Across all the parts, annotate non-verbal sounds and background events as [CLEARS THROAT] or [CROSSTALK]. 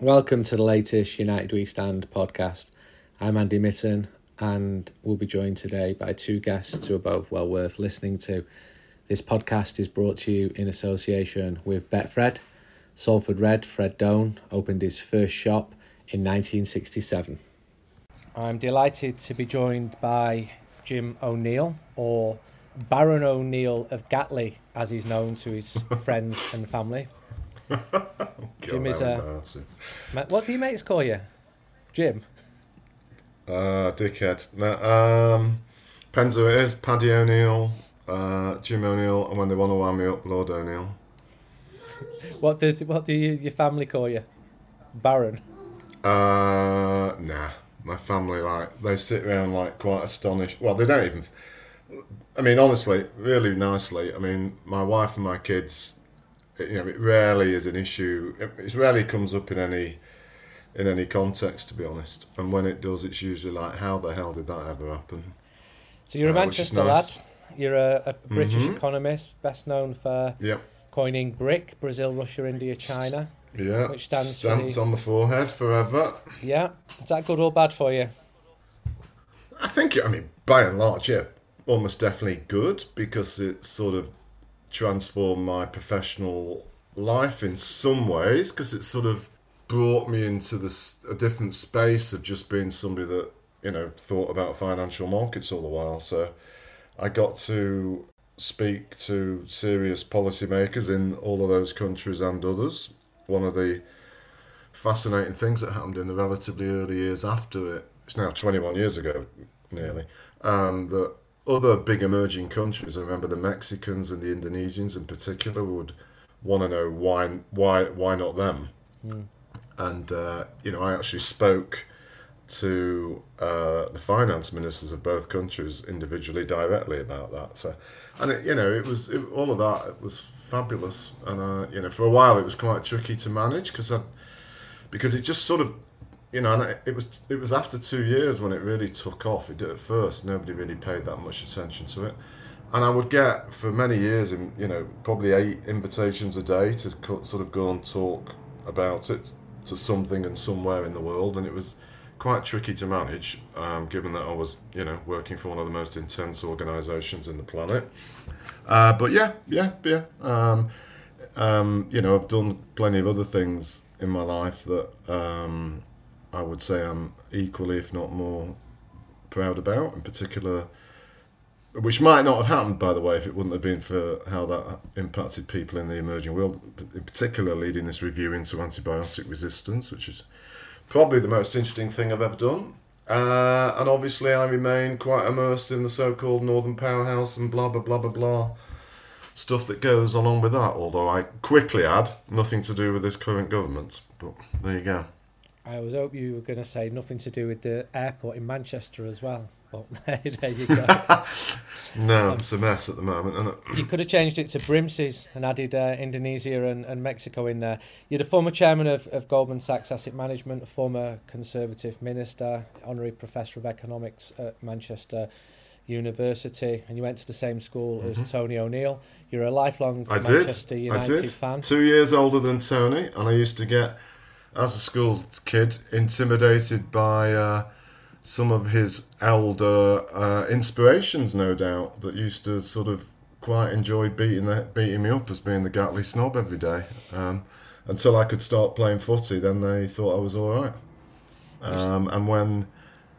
Welcome to the latest United We Stand podcast. I'm Andy Mitten, and we'll be joined today by two guests who are both well worth listening to. This podcast is brought to you in association with Betfred. Salford Red, Fred Done, opened his first shop in 1967. I'm delighted to be joined by Jim O'Neill, or Baron O'Neill of Gatley, as he's known to his [LAUGHS] friends and family. Jim is a. What do your mates call you? Jim? Uh, dickhead. No, um, depends who it is. Paddy O'Neill, uh, Jim O'Neill, and when they want to wind me up, Lord O'Neill. [LAUGHS] What does what do you, your family call you? Baron. Uh, nah. My family like they sit around like quite astonished. Well, they don't even. I mean, honestly, really nicely. I mean, my wife and my kids. You know, it rarely is an issue. It rarely comes up in any in any context, to be honest. And when it does, it's usually like, how the hell did that ever happen? So you're a uh, Manchester nice. lad. You're a, a British mm-hmm. economist, best known for yep. coining BRIC: Brazil, Russia, India, China. Yeah. Which stands stamped the, on the forehead forever. Yeah. Is that good or bad for you? I think. I mean, by and large, yeah, almost definitely good because it sort of transformed my professional life in some ways because it sort of brought me into this a different space of just being somebody that you know thought about financial markets all the while. So I got to speak to serious policymakers in all of those countries and others. One of the fascinating things that happened in the relatively early years after it, it's now 21 years ago nearly, um, that other big emerging countries, I remember the Mexicans and the Indonesians in particular, would want to know why, why, why not them? Mm and uh, you know I actually spoke to uh, the finance ministers of both countries individually directly about that. So, and it, you know it was it, all of that. It was fabulous, and uh, you know for a while it was quite tricky to manage because because it just sort of you know, and it was it was after two years when it really took off. It did at first. Nobody really paid that much attention to it, and I would get for many years, in you know, probably eight invitations a day to sort of go and talk about it to something and somewhere in the world, and it was quite tricky to manage, um, given that I was, you know, working for one of the most intense organisations in the planet. Uh, but yeah, yeah, yeah. Um, um, you know, I've done plenty of other things in my life that um, I would say I'm equally, if not more, proud about. In particular, which might not have happened, by the way, if it wouldn't have been for how that impacted people in the emerging world, in particular leading this review into antibiotic resistance, which is probably the most interesting thing I've ever done. Uh, and obviously, I remain quite immersed in the so called Northern Powerhouse and blah, blah, blah, blah, blah stuff that goes along with that. Although I quickly add, nothing to do with this current government. But there you go. I was hope you were going to say nothing to do with the airport in Manchester as well. But [LAUGHS] there you go. [LAUGHS] no, um, it's a mess at the moment, isn't it? You could have changed it to Brimses and added uh, Indonesia and, and Mexico in there. You're the former chairman of, of Goldman Sachs Asset Management, a former Conservative minister, honorary professor of economics at Manchester University, and you went to the same school mm-hmm. as Tony O'Neill. You're a lifelong I Manchester did. United I did. fan. Two years older than Tony, and I used to get as a school kid, intimidated by uh, some of his elder uh, inspirations, no doubt, that used to sort of quite enjoy beating the, beating me up as being the Gatley snob every day. Um, until I could start playing footy, then they thought I was all right. Um, and when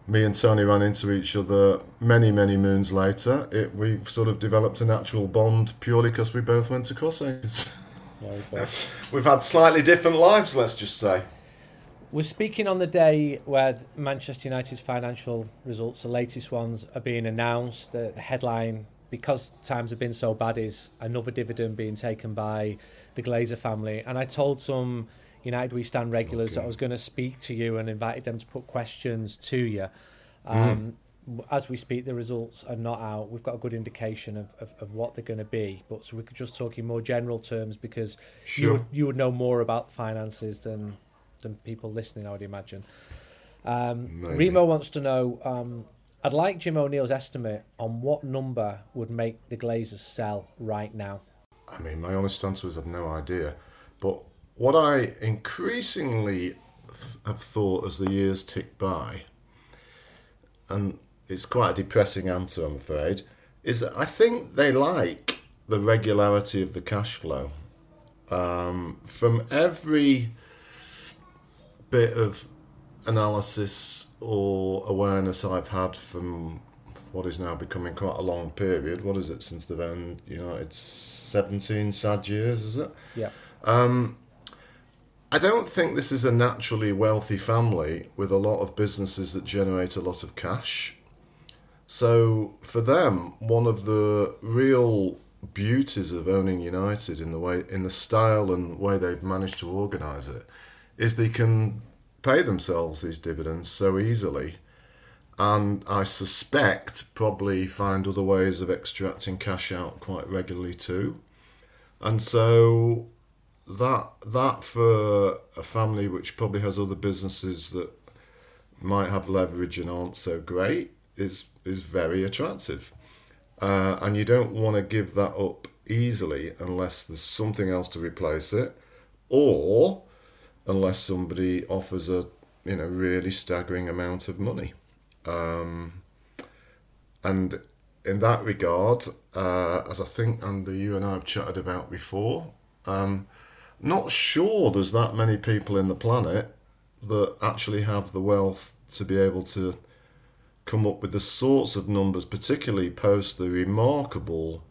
me and Tony ran into each other many, many moons later, it, we sort of developed a natural bond purely because we both went to [LAUGHS] Crusaders. [LAUGHS] We've had slightly different lives, let's just say. We're speaking on the day where Manchester United's financial results, the latest ones, are being announced. The headline, because times have been so bad, is another dividend being taken by the Glazer family. And I told some United We Stand regulars okay. that I was going to speak to you and invited them to put questions to you. Mm. Um, mm as we speak, the results are not out. We've got a good indication of, of, of what they're going to be, but so we could just talk in more general terms because sure. you would, you would know more about finances than than people listening, I would imagine. Um, Remo wants to know. Um, I'd like Jim O'Neill's estimate on what number would make the Glazers sell right now. I mean, my honest answer is I've no idea, but what I increasingly have thought as the years tick by, and it's quite a depressing answer, I'm afraid, is that I think they like the regularity of the cash flow. Um, from every bit of analysis or awareness I've had from what is now becoming quite a long period. What is it since the end? You know, it's 17 sad years, is it? Yeah. Um, I don't think this is a naturally wealthy family with a lot of businesses that generate a lot of cash. So for them, one of the real beauties of owning United in the way in the style and way they've managed to organise it is they can pay themselves these dividends so easily and I suspect probably find other ways of extracting cash out quite regularly too. And so that that for a family which probably has other businesses that might have leverage and aren't so great is is very attractive. Uh, and you don't want to give that up easily unless there's something else to replace it, or unless somebody offers a you know really staggering amount of money. Um, and in that regard, uh, as I think Andy, you and I have chatted about before, um, not sure there's that many people in the planet that actually have the wealth to be able to come up with the sorts of numbers, particularly post the remarkable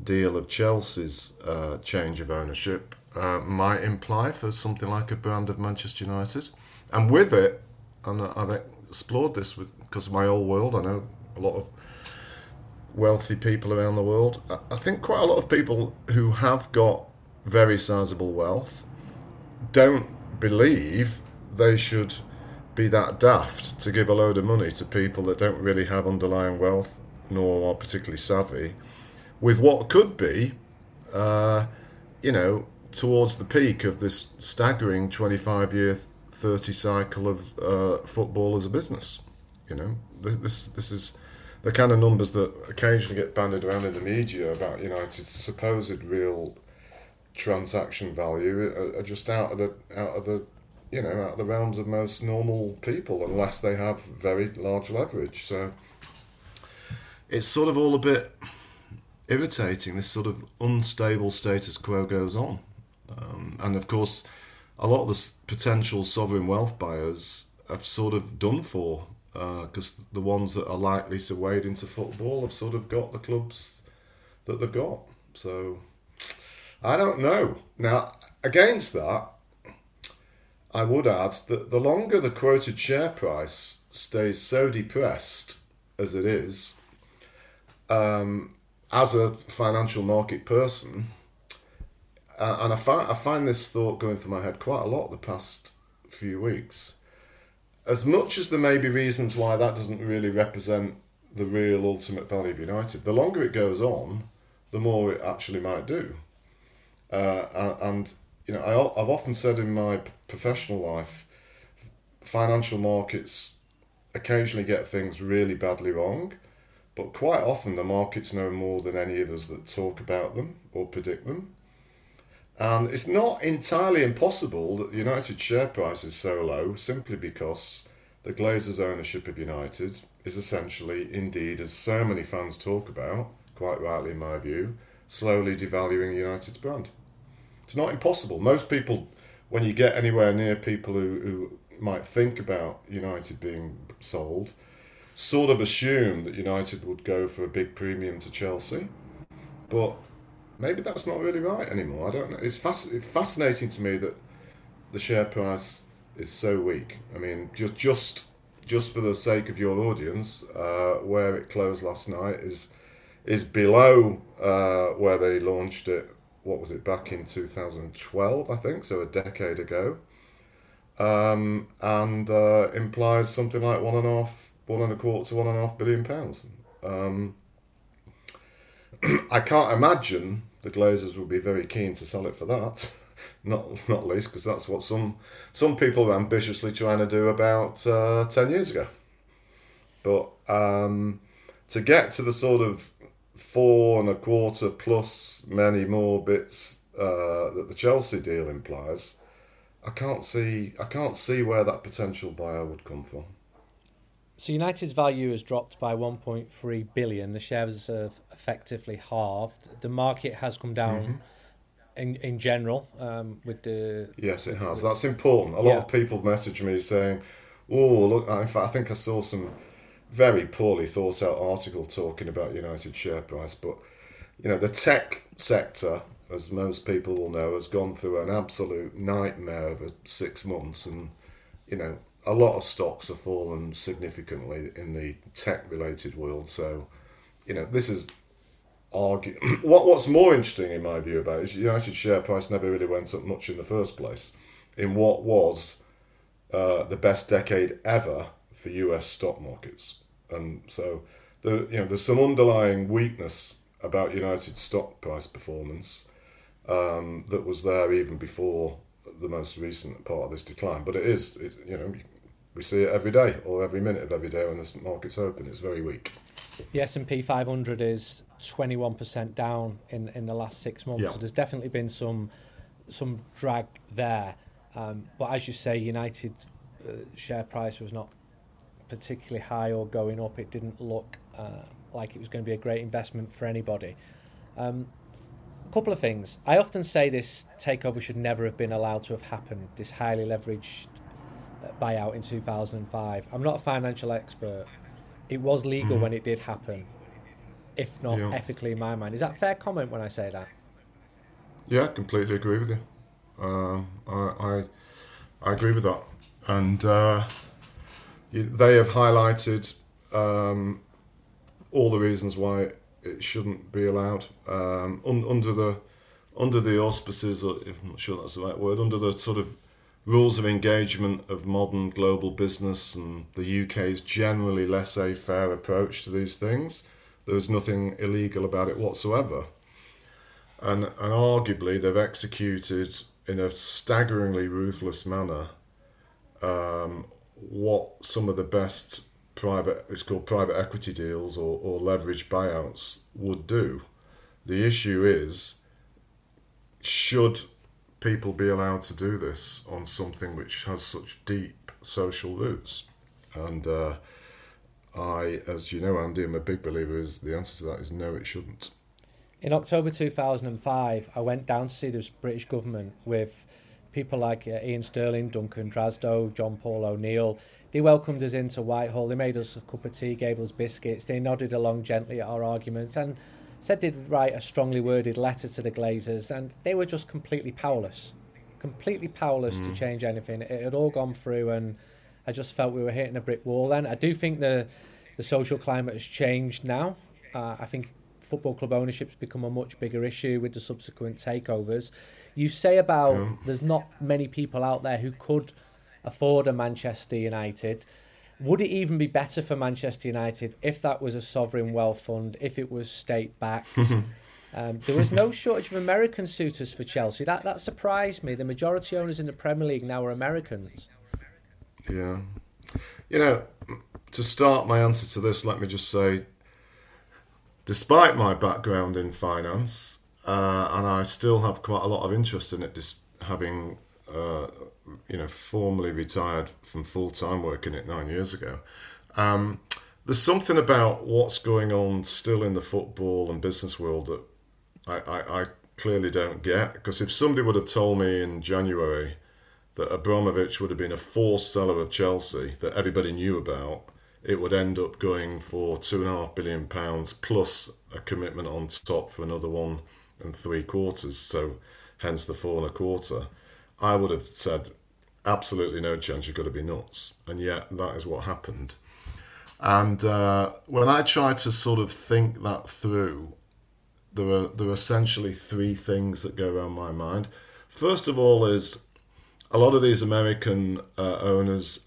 deal of Chelsea's uh, change of ownership, uh, might imply for something like a brand of Manchester United. And with it, and I've explored this with because my old world. I know a lot of wealthy people around the world. I think quite a lot of people who have got very sizable wealth don't believe they should be that daft to give a load of money to people that don't really have underlying wealth nor are particularly savvy with what could be, uh, you know, towards the peak of this staggering 25 year 30 cycle of uh, football as a business. You know, this this is the kind of numbers that occasionally get bandied around in the media about United's supposed real transaction value are, just out of the out of the you know out of the realms of most normal people unless they have very large leverage. So it's sort of all a bit irritating. This sort of unstable status quo goes on, um, and of course a lot of the potential sovereign wealth buyers have sort of done for because uh, the ones that are likely to wade into football have sort of got the clubs that they've got. So I don't know. Now, against that, I would add that the longer the quoted share price stays so depressed as it is, um, as a financial market person, uh, and I find I find this thought going through my head quite a lot the past few weeks. As much as there may be reasons why that doesn't really represent the real ultimate value of United, the longer it goes on, the more it actually might do. Uh, and you know, I, I've often said in my professional life, financial markets occasionally get things really badly wrong, but quite often the markets know more than any of us that talk about them or predict them. And it's not entirely impossible that the United share price is so low simply because the Glazers' ownership of United is essentially, indeed, as so many fans talk about, quite rightly in my view, slowly devaluing United's brand. It's not impossible. Most people, when you get anywhere near people who, who might think about United being sold, sort of assume that United would go for a big premium to Chelsea. But maybe that's not really right anymore. I don't know. It's, fasc- it's fascinating to me that the share price is so weak. I mean, just just just for the sake of your audience, uh, where it closed last night is is below uh, where they launched it. What was it back in 2012? I think so, a decade ago, um, and uh, implies something like one and a half, one and a quarter to one and a half billion pounds. Um, [CLEARS THROAT] I can't imagine the Glazers would be very keen to sell it for that. [LAUGHS] not not least because that's what some some people were ambitiously trying to do about uh, ten years ago. But um, to get to the sort of four and a quarter plus many more bits uh, that the Chelsea deal implies, I can't see I can't see where that potential buyer would come from. So United's value has dropped by 1.3 billion. The shares have effectively halved. The market has come down mm-hmm. in in general um, with the. Yes, it has. That's important. A lot yeah. of people message me saying, "Oh, look!" In fact, I think I saw some very poorly thought out article talking about United share price, but you know the tech sector, as most people will know, has gone through an absolute nightmare over six months, and you know a lot of stocks have fallen significantly in the tech related world. So, you know, this is argue [CLEARS THROAT] what what's more interesting in my view about it is United share price never really went up much in the first place in what was uh, the best decade ever for US stock markets. And so the you know there's some underlying weakness about United stock price performance um, that was there even before the most recent part of this decline. But it is, it, you know, we see it every day or every minute of every day when the market's open. It's very weak. The S and P 500 is 21% down in in the last six months. Yeah. So there's definitely been some some drag there. Um, but as you say, United uh, share price was not particularly high or going up. It didn't look uh, like it was going to be a great investment for anybody. Um, a couple of things. I often say this takeover should never have been allowed to have happened. This highly leveraged buyout in 2005. I'm not a financial expert. It was legal mm. when it did happen, if not yeah. ethically in my mind. Is that fair comment when I say that? Yeah, I completely agree with you. Uh, I, I, I agree with that, and uh, they have highlighted um, all the reasons why it shouldn't be allowed um, un, under the under the auspices. Of, I'm not sure that's the right word. Under the sort of rules of engagement of modern global business and the UK's generally laissez-faire approach to these things. There was nothing illegal about it whatsoever, and and arguably they've executed in a staggeringly ruthless manner um, what some of the best private it's called private equity deals or, or leverage buyouts would do. The issue is should people be allowed to do this on something which has such deep social roots? And uh, I, as you know, Andy, I'm a big believer. Is the answer to that is no, it shouldn't. In October 2005, I went down to see the British government with people like uh, Ian Stirling, Duncan Drasdo, John Paul O'Neill. They welcomed us into Whitehall. They made us a cup of tea, gave us biscuits. They nodded along gently at our arguments and said they'd write a strongly worded letter to the Glazers, and they were just completely powerless, completely powerless mm. to change anything. It had all gone through, and I just felt we were hitting a brick wall. Then I do think the the social climate has changed now. Uh, I think football club ownership's become a much bigger issue with the subsequent takeovers. You say about yeah. there's not many people out there who could afford a Manchester United. Would it even be better for Manchester United if that was a sovereign wealth fund, if it was state backed? [LAUGHS] um, there was no shortage of American suitors for Chelsea. That that surprised me. The majority owners in the Premier League now are Americans. Yeah, you know, to start my answer to this, let me just say, despite my background in finance, uh, and I still have quite a lot of interest in it, just having uh, you know formally retired from full time work in it nine years ago. Um, there's something about what's going on still in the football and business world that I, I, I clearly don't get. Because if somebody would have told me in January that Abramovich would have been a forced seller of Chelsea that everybody knew about, it would end up going for two and a half billion pounds plus a commitment on top for another one and three quarters, so hence the four and a quarter, I would have said absolutely no chance. You've got to be nuts, and yet that is what happened. And uh, when I try to sort of think that through, there are there are essentially three things that go around my mind. First of all, is a lot of these American uh, owners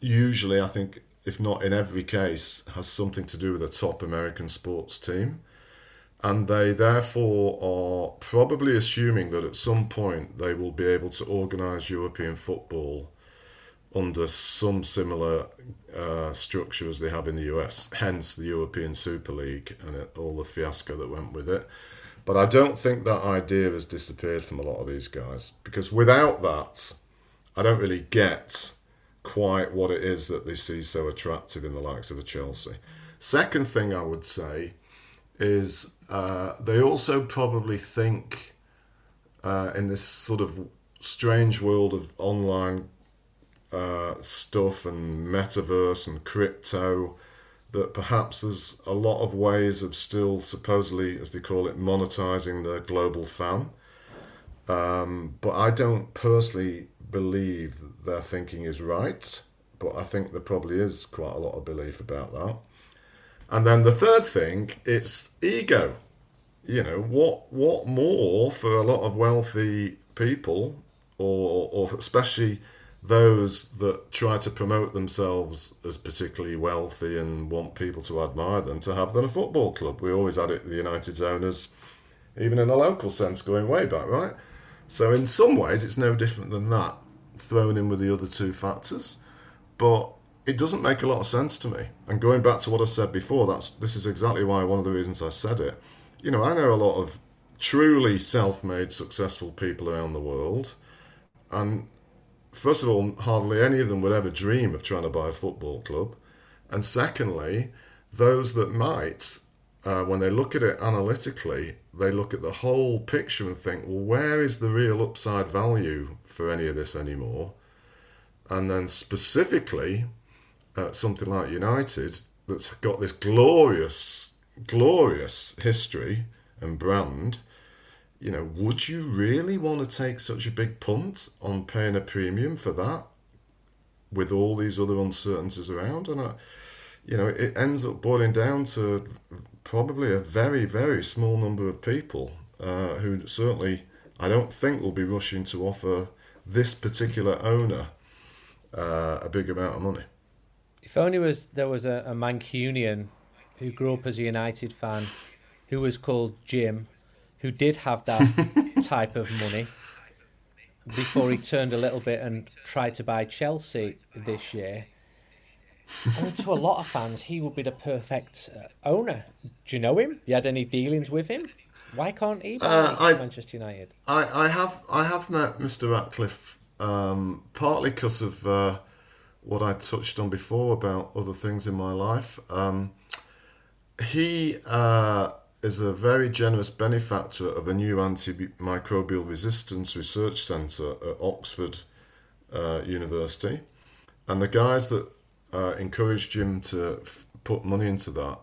usually, I think, if not in every case, has something to do with a top American sports team and they therefore are probably assuming that at some point they will be able to organise European football under some similar uh, structure as they have in the US, hence the European Super League and all the fiasco that went with it. But I don't think that idea has disappeared from a lot of these guys because without that, I don't really get quite what it is that they see so attractive in the likes of a Chelsea. Second thing I would say is uh, they also probably think uh, in this sort of strange world of online uh, stuff and metaverse and crypto that perhaps there's a lot of ways of still supposedly, as they call it, monetizing the global fan. Um, but I don't personally believe their thinking is right, but I think there probably is quite a lot of belief about that. And then the third thing, it's ego. You know, what what more for a lot of wealthy people, or or especially those that try to promote themselves as particularly wealthy and want people to admire them to have than a football club. We always had it the United's owners, even in a local sense, going way back, right? So in some ways, it's no different than that, thrown in with the other two factors. But it doesn't make a lot of sense to me. And going back to what I said before, that's this is exactly why one of the reasons I said it. You know, I know a lot of truly self-made, successful people around the world, and first of all, hardly any of them would ever dream of trying to buy a football club. And secondly, those that might, uh, when they look at it analytically, they look at the whole picture and think, well, where is the real upside value for any of this anymore? And then specifically, uh, something like United, that's got this glorious, glorious history and brand you know, would you really want to take such a big punt on paying a premium for that with all these other uncertainties around? And, I, you know, it ends up boiling down to probably a very, very small number of people uh, who certainly I don't think will be rushing to offer this particular owner uh, a big amount of money. If only was there was a, a Mancunian who grew up as a United fan who was called Jim who did have that [LAUGHS] type of money before he turned a little bit and tried to buy Chelsea this year. I mean, to a lot of fans, he would be the perfect uh, owner. Do you know him? You had any dealings with him? Why can't he buy uh, I, Manchester United? I, I have I have met Mr. Ratcliffe um, partly because of uh, what I touched on before about other things in my life. Um, he uh, is a very generous benefactor of a new antimicrobial resistance research centre at Oxford uh, University. And the guys that uh, encouraged Jim to f- put money into that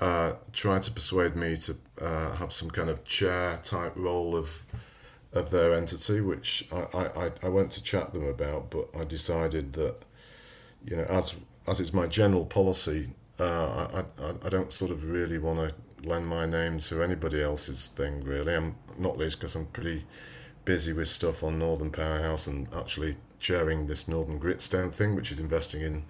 uh, tried to persuade me to uh, have some kind of chair type role of of their entity, which I, I, I went to chat them about, but I decided that, you know, as as it's my general policy, uh, I, I, I don't sort of really want to lend my name to anybody else's thing, really. I'm not least because I'm pretty busy with stuff on Northern Powerhouse and actually chairing this Northern Gritstone thing, which is investing in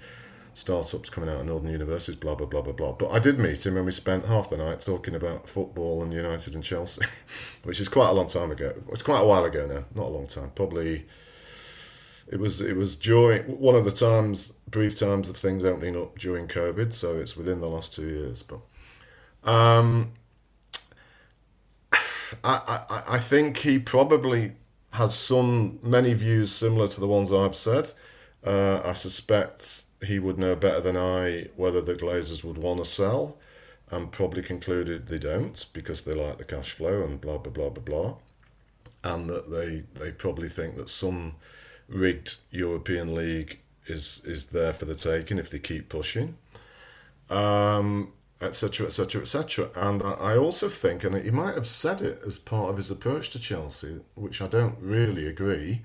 startups coming out of Northern universities, blah, blah, blah, blah, blah. But I did meet him and we spent half the night talking about football and United and Chelsea, [LAUGHS] which is quite a long time ago. It's quite a while ago now, not a long time. Probably it was it was during one of the times, brief times of things opening up during COVID, so it's within the last two years. But um, [SIGHS] I, I, I think he probably has some many views similar to the ones I've said. Uh, I suspect he would know better than I whether the Glazers would want to sell, and probably concluded they don't because they like the cash flow and blah blah blah blah blah, and that they they probably think that some rigged European league is is there for the taking if they keep pushing. Um, etc., etc., etc. And I also think, and he might have said it as part of his approach to Chelsea, which I don't really agree,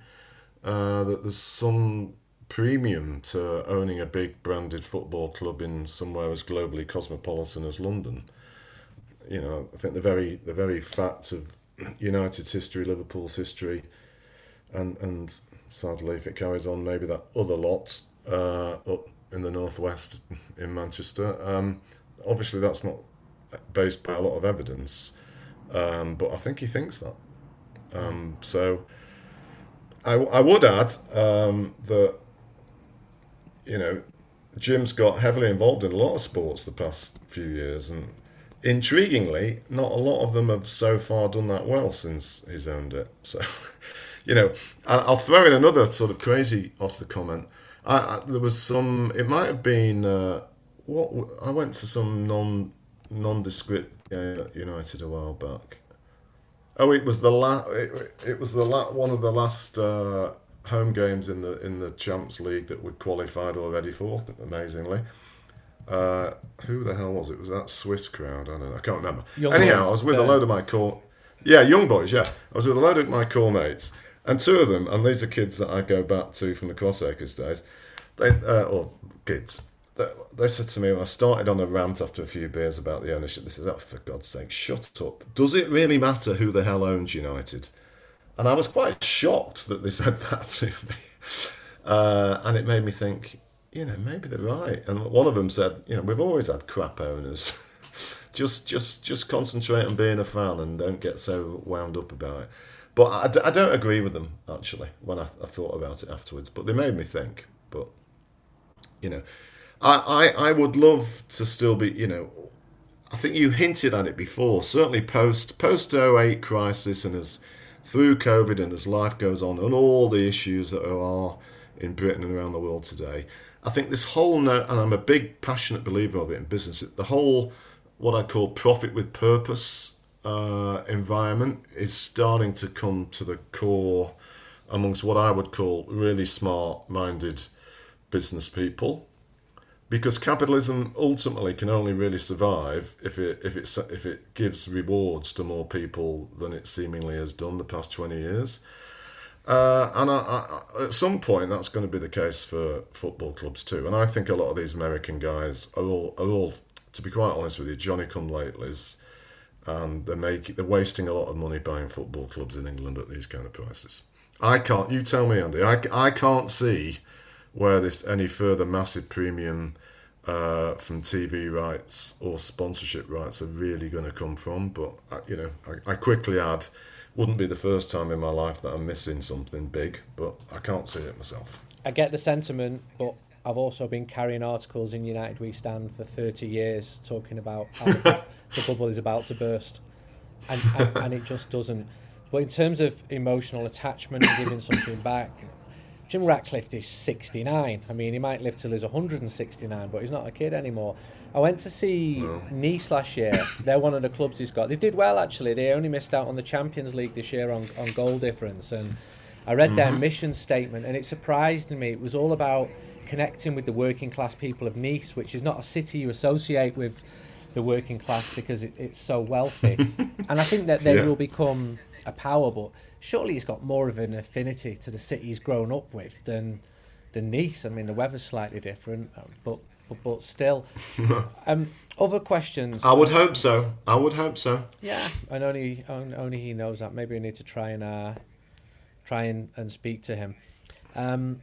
uh, that there's some premium to owning a big branded football club in somewhere as globally cosmopolitan as London. You know, I think the very the very fact of [CLEARS THROAT] United's history, Liverpool's history, and and sadly, if it carries on, maybe that other lot uh, up in the northwest in Manchester. Um, obviously that's not based by a lot of evidence, um, but I think he thinks that. Um, so I, I would add um, that you know Jim's got heavily involved in a lot of sports the past few years, and intriguingly, not a lot of them have so far done that well since he's owned it. So [LAUGHS] you know, I'll throw in another sort of crazy off the comment. I, I, there was some. It might have been uh, what I went to some non nondescript game at United a while back. Oh, it was the la- it, it was the la- one of the last uh, home games in the in the Champs League that we'd qualified already for. Amazingly, uh, who the hell was it? Was that Swiss crowd? I don't know. I can't remember. Young Anyhow, boys, I was with a load of my core. Yeah, young boys. Yeah, I was with a load of my core mates, and two of them, and these are kids that I go back to from the Crossacres days. They uh, or kids they said to me when I started on a rant after a few beers about the ownership. They said, "Oh, for God's sake, shut up! Does it really matter who the hell owns United?" And I was quite shocked that they [LAUGHS] said that to me, uh, and it made me think, you know, maybe they're right. And one of them said, "You know, we've always had crap owners. [LAUGHS] just, just, just concentrate on being a fan and don't get so wound up about it." But I, I don't agree with them actually when I, I thought about it afterwards. But they made me think. But you know I, I, I would love to still be, you know, I think you hinted at it before. Certainly post post 08 crisis and as through COVID and as life goes on and all the issues that are in Britain and around the world today, I think this whole note, and I'm a big passionate believer of it in business, the whole what I call profit with purpose uh, environment is starting to come to the core amongst what I would call really smart minded business people because capitalism ultimately can only really survive if it if it if it gives rewards to more people than it seemingly has done the past twenty years. Uh, and I, I, at some point, that's going to be the case for football clubs too. And I think a lot of these American guys are all, are all to be quite honest with you, Johnny come latelys, and they're making they're wasting a lot of money buying football clubs in England at these kind of prices. I can't. You tell me, Andy. I, I can't see where this any further massive premium uh, from TV rights or sponsorship rights are really going to come from. But uh, you know, I, I, quickly add, wouldn't be the first time in my life that I'm missing something big, but I can't see it myself. I get the sentiment, but I've also been carrying articles in United We Stand for 30 years talking about how the, [LAUGHS] the bubble is about to burst, and, and, and it just doesn't. But in terms of emotional attachment and giving something back, Jim Ratcliffe is 69. I mean, he might live till he's 169, but he's not a kid anymore. I went to see no. Nice last year. They're one of the clubs he's got. They did well, actually. They only missed out on the Champions League this year on, on goal difference. And I read mm-hmm. their mission statement, and it surprised me. It was all about connecting with the working class people of Nice, which is not a city you associate with the working class because it, it's so wealthy. [LAUGHS] and I think that they yeah. will become a power, but surely he's got more of an affinity to the city he's grown up with than than Nice. I mean, the weather's slightly different, um, but but, but still. [LAUGHS] um, other questions? I would hope so. I would hope so. Yeah, and only only he knows that. Maybe we need to try and uh, try and, and speak to him. Um,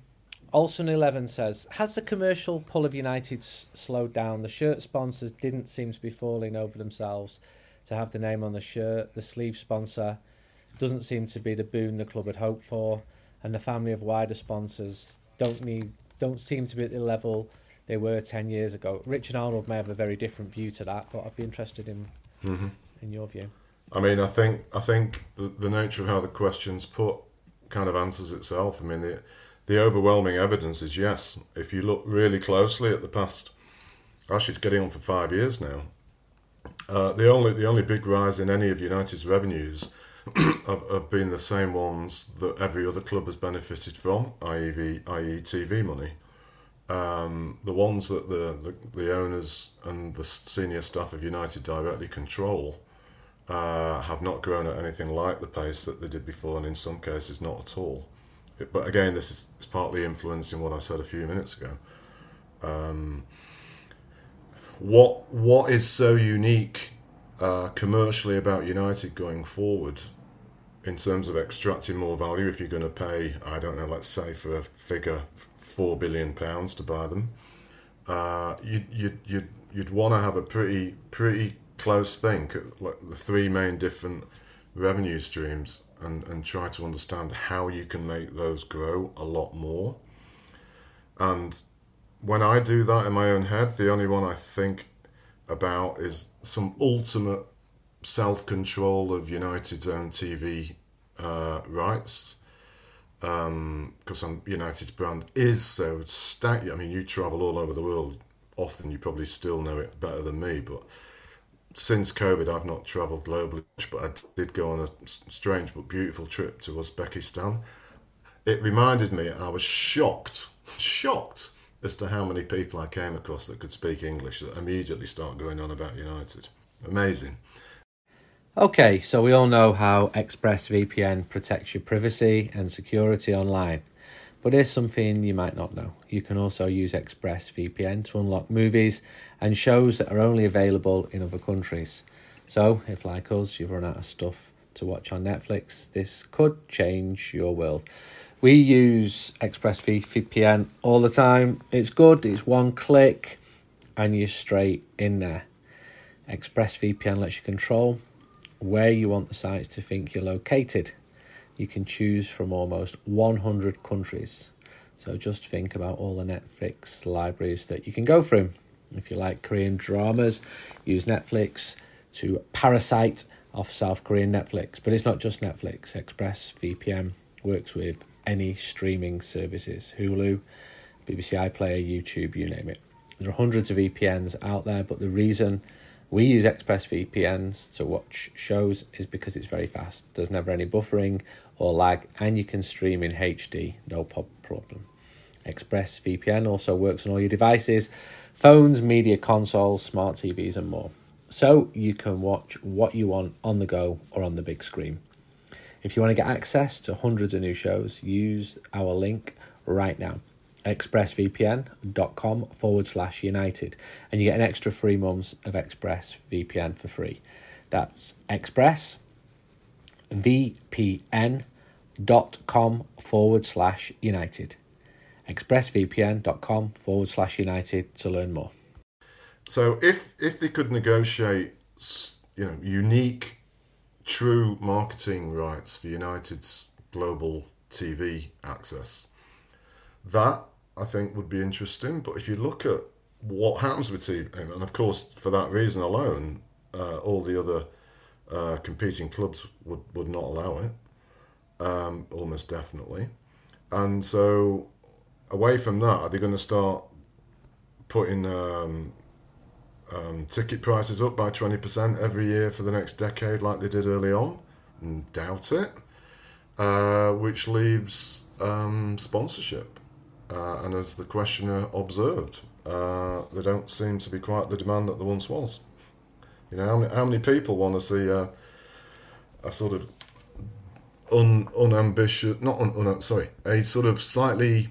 Olsen Eleven says, has the commercial pull of United s- slowed down? The shirt sponsors didn't seem to be falling over themselves to have the name on the shirt. The sleeve sponsor doesn't seem to be the boon the club had hoped for, and the family of wider sponsors don't need don't seem to be at the level they were ten years ago. Richard Arnold may have a very different view to that, but I'd be interested in mm-hmm. in your view. I mean, I think I think the, the nature of how the question's put kind of answers itself. I mean, the the overwhelming evidence is yes. If you look really closely at the past, actually, it's getting on for five years now. Uh, the only the only big rise in any of United's revenues [CLEARS THROAT] have, have been the same ones that every other club has benefited from, i.e., i.e. TV money. Um, the ones that the, the, the, owners and the senior staff of United directly control uh, have not grown at anything like the pace that they did before, and in some cases, not at all. But again, this is, partly influenced in what I said a few minutes ago. Um, what what is so unique uh, commercially about United going forward in terms of extracting more value if you're going to pay, I don't know, let's say for a figure, four billion pounds to buy them. Uh, you'd, you'd, you'd, you'd want to have a pretty pretty close think at like the three main different revenue streams and, and try to understand how you can make those grow a lot more. And when I do that in my own head, the only one I think about is some ultimate self control of United's own TV uh, rights. because um, United's brand is so stacked. I mean, you travel all over the world often. You probably still know it better than me, but since COVID, I've not travelled globally, but I did go on a strange but beautiful trip to Uzbekistan. It reminded me, I was shocked, [LAUGHS] shocked as to how many people I came across that could speak English that immediately start going on about United. Amazing. Okay, so we all know how ExpressVPN protects your privacy and security online. But here's something you might not know. You can also use ExpressVPN to unlock movies and shows that are only available in other countries. So, if like us, you've run out of stuff to watch on Netflix, this could change your world. We use ExpressVPN all the time. It's good, it's one click, and you're straight in there. ExpressVPN lets you control where you want the sites to think you're located. You can choose from almost 100 countries. So just think about all the Netflix libraries that you can go through. If you like Korean dramas, use Netflix to Parasite off South Korean Netflix. But it's not just Netflix. ExpressVPN works with any streaming services Hulu, BBC iPlayer, YouTube, you name it. There are hundreds of VPNs out there, but the reason we use ExpressVPNs to watch shows is because it's very fast. There's never any buffering or lag, and you can stream in HD, no problem. ExpressVPN also works on all your devices phones, media consoles, smart TVs, and more. So you can watch what you want on the go or on the big screen. If you want to get access to hundreds of new shows, use our link right now expressvpn.com forward slash united and you get an extra three months of expressvpn for free that's expressvpn.com forward slash united. Expressvpn.com forward slash united to learn more. So if if they could negotiate you know unique true marketing rights for united's global tv access that I think would be interesting. But if you look at what happens with TV, and of course for that reason alone, uh, all the other uh, competing clubs would, would not allow it, um, almost definitely. And so, away from that, are they going to start putting um, um, ticket prices up by 20% every year for the next decade, like they did early on? Doubt it. Uh, which leaves um, sponsorship. Uh, and as the questioner observed, uh, there don't seem to be quite the demand that there once was. You know, how many, how many people want to see a, a sort of un, unambitious, not un, un, sorry, a sort of slightly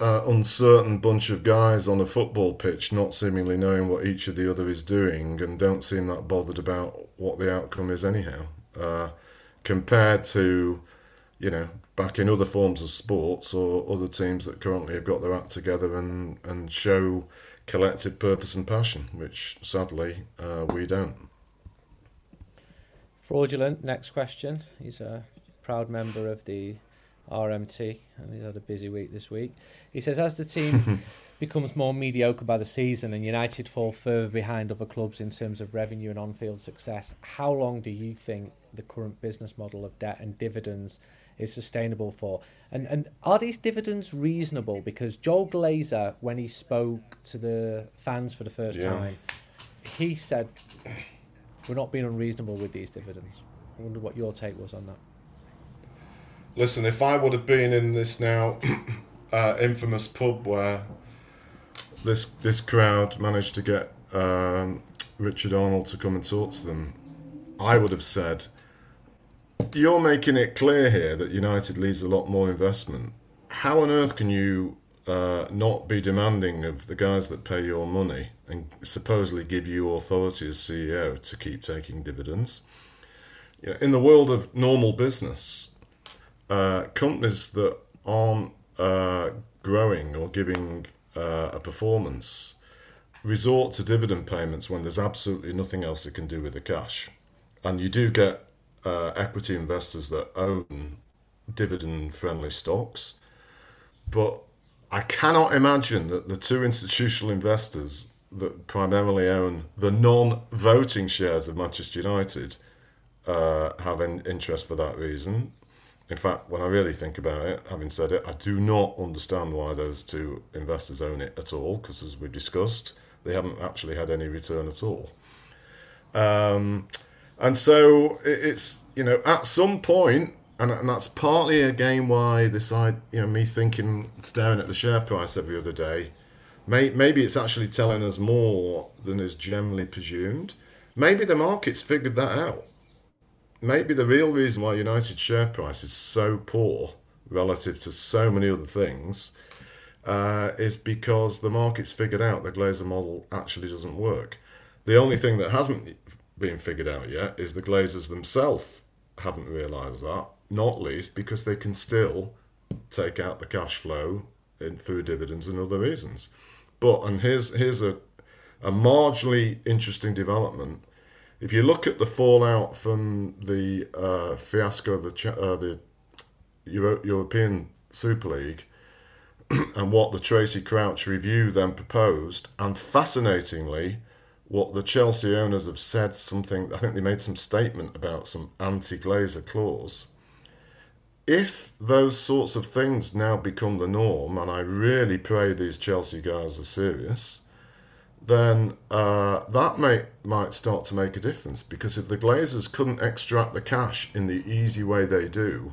uh, uncertain bunch of guys on a football pitch, not seemingly knowing what each of the other is doing, and don't seem that bothered about what the outcome is anyhow, uh, compared to, you know, back in other forms of sports or other teams that currently have got their act together and, and show collective purpose and passion, which sadly uh, we don't. Fraudulent, next question. He's a proud member of the RMT and he's had a busy week this week. He says, as the team [LAUGHS] becomes more mediocre by the season and United fall further behind other clubs in terms of revenue and on field success, how long do you think the current business model of debt and dividends is sustainable for. And and are these dividends reasonable? Because Joel Glazer, when he spoke to the fans for the first yeah. time, he said we're not being unreasonable with these dividends. I wonder what your take was on that. Listen, if I would have been in this now [CLEARS THROAT] uh, infamous pub where this this crowd managed to get um, Richard Arnold to come and talk to them, I would have said you're making it clear here that United needs a lot more investment. How on earth can you uh, not be demanding of the guys that pay your money and supposedly give you authority as CEO to keep taking dividends? in the world of normal business, uh, companies that aren't uh, growing or giving uh, a performance resort to dividend payments when there's absolutely nothing else they can do with the cash. And you do get uh, equity investors that own dividend friendly stocks. But I cannot imagine that the two institutional investors that primarily own the non voting shares of Manchester United uh, have an interest for that reason. In fact, when I really think about it, having said it, I do not understand why those two investors own it at all, because as we've discussed, they haven't actually had any return at all. Um, and so it's, you know, at some point, and, and that's partly again why this, I, you know, me thinking, staring at the share price every other day, may, maybe it's actually telling us more than is generally presumed. Maybe the market's figured that out maybe the real reason why United share price is so poor relative to so many other things uh, is because the market's figured out the Glazer model actually doesn't work. The only thing that hasn't been figured out yet is the Glazers themselves haven't realised that, not least because they can still take out the cash flow in, through dividends and other reasons. But, and here's, here's a, a marginally interesting development if you look at the fallout from the uh, fiasco of the uh, the Euro- European Super League [CLEARS THROAT] and what the Tracey Crouch review then proposed, and fascinatingly, what the Chelsea owners have said something. I think they made some statement about some anti-Glazer clause. If those sorts of things now become the norm, and I really pray these Chelsea guys are serious then uh, that may, might start to make a difference. Because if the Glazers couldn't extract the cash in the easy way they do,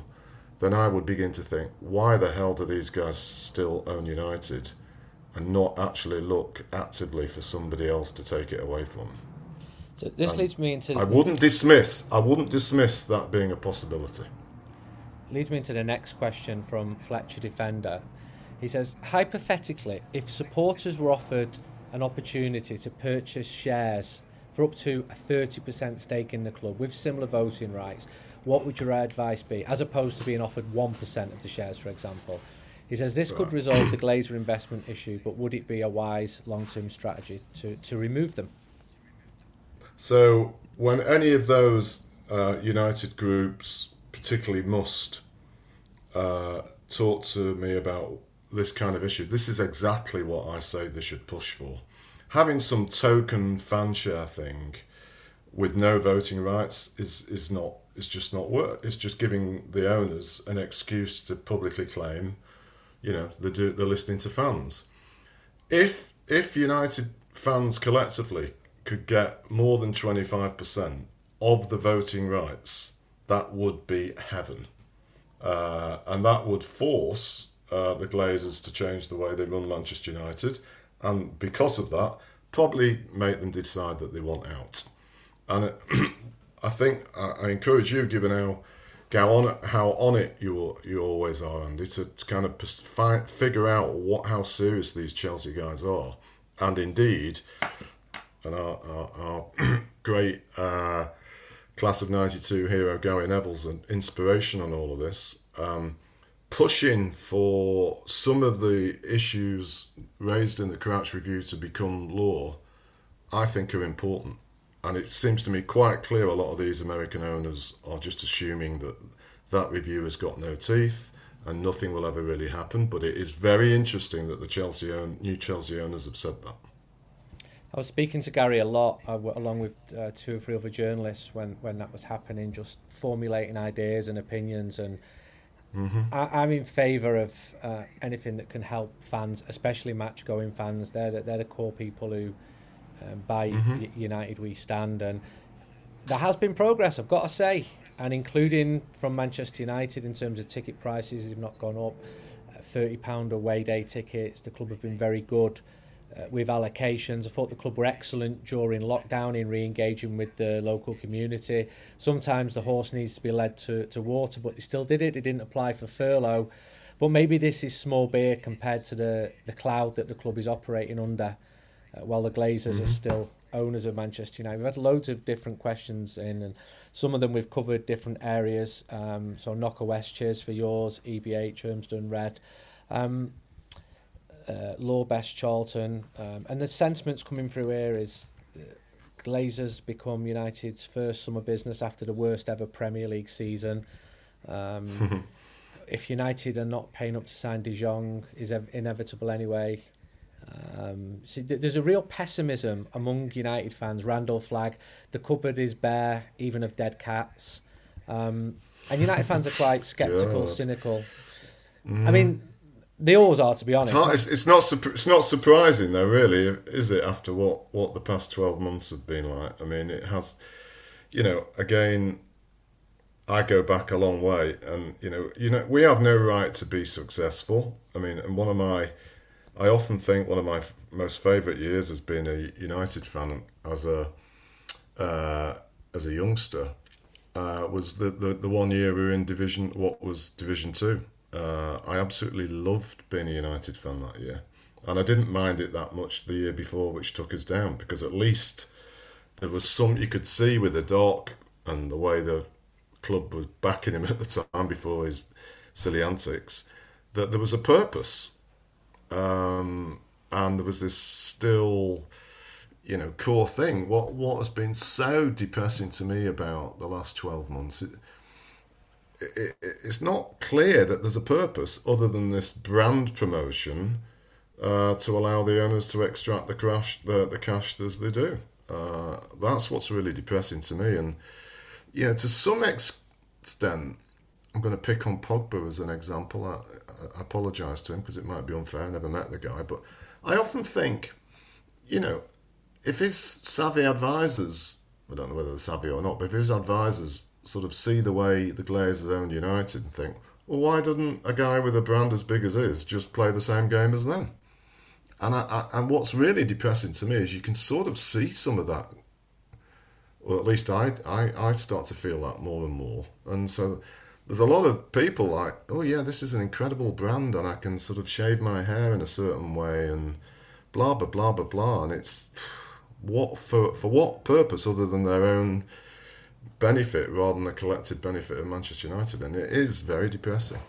then I would begin to think, why the hell do these guys still own United and not actually look actively for somebody else to take it away from? So this and leads me into. I wouldn't dismiss. I wouldn't dismiss that being a possibility. Leads me into the next question from Fletcher Defender. He says, hypothetically, if supporters were offered an opportunity to purchase shares for up to a 30% stake in the club with similar voting rights, what would your advice be, as opposed to being offered 1% of the shares, for example? He says this could resolve the Glazer investment issue, but would it be a wise long term strategy to, to remove them? So, when any of those uh, United groups, particularly Must, uh, talk to me about this kind of issue. This is exactly what I say they should push for. Having some token fan share thing with no voting rights is, is not is just not work. It's just giving the owners an excuse to publicly claim, you know, they do they're listening to fans. If if United fans collectively could get more than twenty five percent of the voting rights, that would be heaven, uh, and that would force uh, the Glazers to change the way they run Manchester United, and because of that, probably make them decide that they want out. And it, [CLEARS THROAT] I think I, I, encourage you, given how how on how on it you you always are, Andy, to, to kind of figure out what how serious these Chelsea guys are, and indeed, and our our, our [CLEARS THROAT] great. Uh, class of 92 hero Gary Neville's an inspiration on all of this. Um, pushing for some of the issues raised in the Crouch Review to become law, I think are important. And it seems to me quite clear a lot of these American owners are just assuming that that review has got no teeth and nothing will ever really happen. But it is very interesting that the Chelsea own, new Chelsea owners have said that. I was speaking to Gary a lot, uh, along with uh, two or three other journalists, when, when that was happening, just formulating ideas and opinions and Mm-hmm. I, am in favour of uh, anything that can help fans, especially match-going fans. They're the, they're the core people who um, buy mm-hmm. United We Stand, and there has been progress. I've got to say, and including from Manchester United in terms of ticket prices, have not gone up. Uh, Thirty pound away day tickets. The club have been very good uh, with allocations. I thought the club were excellent during lockdown in re-engaging with the local community. Sometimes the horse needs to be led to, to water, but they still did it. They didn't apply for furlough. But maybe this is small beer compared to the, the cloud that the club is operating under, uh, while the Glazers mm-hmm. are still owners of Manchester United. We've had loads of different questions in, and some of them we've covered different areas. Um, so Knocker West, cheers for yours. EBH, Urmston Red. Um, uh, Law Best Charlton, um, and the sentiments coming through here is uh, Glazers become United's first summer business after the worst ever Premier League season. Um, [LAUGHS] if United are not paying up to sign De Jong, is ev- inevitable anyway. Um, so th- there's a real pessimism among United fans. Randall Flag, the cupboard is bare, even of dead cats. Um, and United fans are quite [LAUGHS] sceptical, cynical. Mm. I mean, they always are, to be honest. It's, it's, it's not it's not surprising though, really, is it? After what what the past twelve months have been like, I mean, it has. You know, again, I go back a long way, and you know, you know, we have no right to be successful. I mean, and one of my, I often think one of my most favourite years has been a United fan as a, uh, as a youngster, uh, was the, the the one year we were in Division, what was Division Two. Uh, I absolutely loved being a United fan that year, and I didn't mind it that much the year before, which took us down because at least there was some you could see with the Doc and the way the club was backing him [LAUGHS] at the time before his silly antics, that there was a purpose. Um, and there was this still, you know, core thing. What what has been so depressing to me about the last twelve months? It, it, it's not clear that there's a purpose other than this brand promotion uh, to allow the owners to extract the cash the, the cash as they do. Uh, that's what's really depressing to me, and know, to some extent, I'm going to pick on Pogba as an example. I, I apologise to him because it might be unfair. I never met the guy, but I often think, you know, if his savvy advisors, I don't know whether they're savvy or not, but if his advisors sort of see the way the Glazers own United and think, well, why doesn't a guy with a brand as big as his just play the same game as them? And I, I, and what's really depressing to me is you can sort of see some of that or at least I, I, I start to feel that more and more. And so there's a lot of people like, oh yeah, this is an incredible brand, and I can sort of shave my hair in a certain way, and blah blah blah blah blah. And it's [SIGHS] what for for what purpose other than their own benefit rather than the collective benefit of Manchester United? And it is very depressing.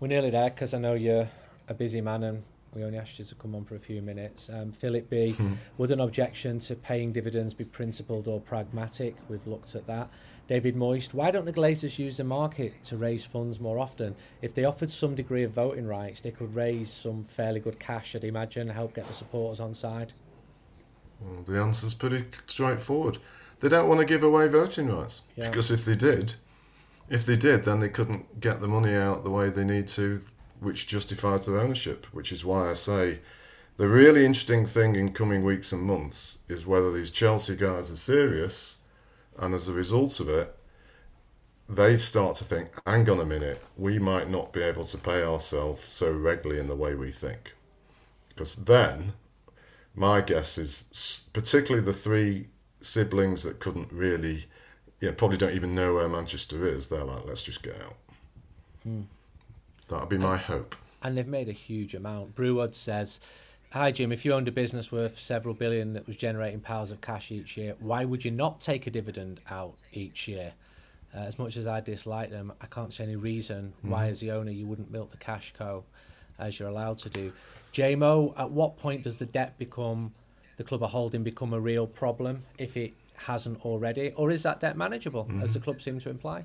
We're nearly there because I know you're a busy man and we only asked you to come on for a few minutes. Um, Philip B, hmm. would an objection to paying dividends be principled or pragmatic? We've looked at that. David Moist, why don't the Glazers use the market to raise funds more often? If they offered some degree of voting rights, they could raise some fairly good cash, I'd imagine, help get the supporters on side. Well, the answer's pretty straightforward. They don't want to give away voting rights yeah. because if they did, if they did, then they couldn't get the money out the way they need to which justifies their ownership, which is why I say the really interesting thing in coming weeks and months is whether these Chelsea guys are serious, and as a result of it, they start to think, hang on a minute, we might not be able to pay ourselves so regularly in the way we think. Because then, my guess is, particularly the three siblings that couldn't really, you know, probably don't even know where Manchester is, they're like, let's just get out. Hmm. That'd be my hope. And they've made a huge amount. Brewwood says, Hi Jim, if you owned a business worth several billion that was generating piles of cash each year, why would you not take a dividend out each year? Uh, as much as I dislike them, I can't see any reason mm. why, as the owner, you wouldn't milk the cash cow as you're allowed to do. JMO, at what point does the debt become, the club are holding, become a real problem if it hasn't already? Or is that debt manageable, mm. as the club seem to imply?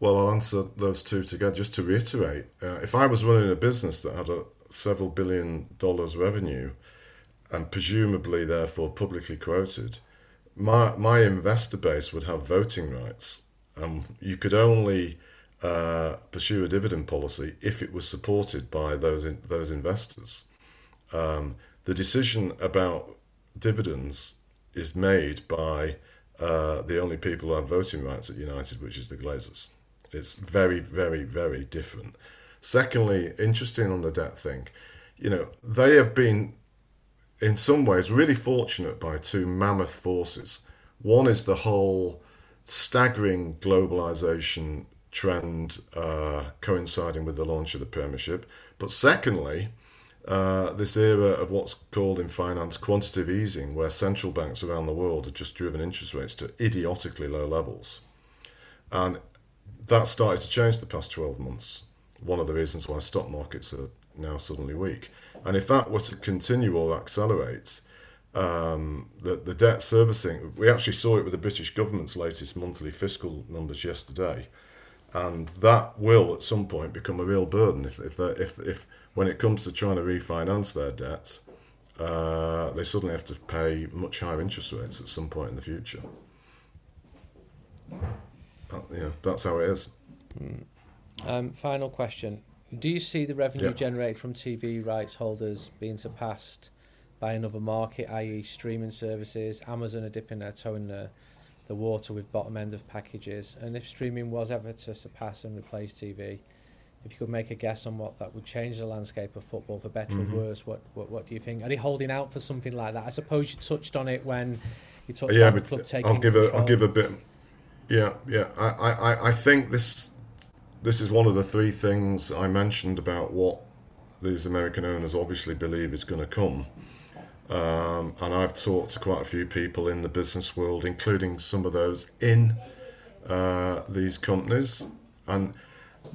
Well, I'll answer those two together. Just to reiterate, uh, if I was running a business that had a several billion dollars revenue, and presumably therefore publicly quoted, my my investor base would have voting rights. Um, you could only uh, pursue a dividend policy if it was supported by those in, those investors. Um, the decision about dividends is made by uh, the only people who have voting rights at United, which is the Glazers. It's very, very, very different. Secondly, interesting on the debt thing, you know, they have been in some ways really fortunate by two mammoth forces. One is the whole staggering globalization trend uh, coinciding with the launch of the Premiership. But secondly, uh, this era of what's called in finance quantitative easing, where central banks around the world have just driven interest rates to idiotically low levels. And that started to change the past 12 months. One of the reasons why stock markets are now suddenly weak. And if that were to continue or accelerate, um, the, the debt servicing, we actually saw it with the British government's latest monthly fiscal numbers yesterday. And that will at some point become a real burden if, if, if, if when it comes to trying to refinance their debt, uh, they suddenly have to pay much higher interest rates at some point in the future. you know, that's how it is. Um, final question: Do you see the revenue Yeah. generated from TV rights holders being surpassed by another market, i.e., streaming services? Amazon are dipping their toe in the the water with bottom end of packages, and if streaming was ever to surpass and replace TV, if you could make a guess on what that would change the landscape of football for better Mhm. or worse, what, what what do you think? Are they holding out for something like that? I suppose you touched on it when you talked yeah, about the club taking I'll give a I'll give a bit. Yeah, yeah. I, I, I- I think this this is one of the three things I mentioned about what these American owners obviously believe is going to come. Um, and I've talked to quite a few people in the business world, including some of those in uh, these companies. And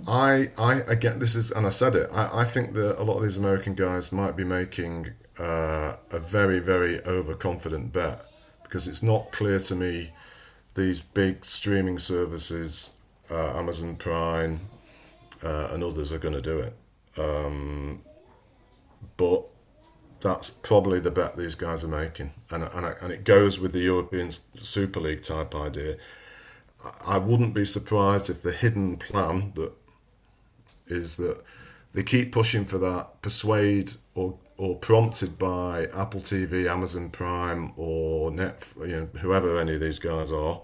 I, I again, this is, and I said it. I, I think that a lot of these American guys might be making uh, a very, very overconfident bet because it's not clear to me these big streaming services, uh, Amazon Prime, uh, and others are going to do it. Um, but that's probably the bet these guys are making, and and, and it goes with the European Super League type idea. I- I wouldn't be surprised if the hidden plan that is that they keep pushing for that, persuade or or prompted by Apple TV, Amazon Prime, or Net, you know, whoever any of these guys are,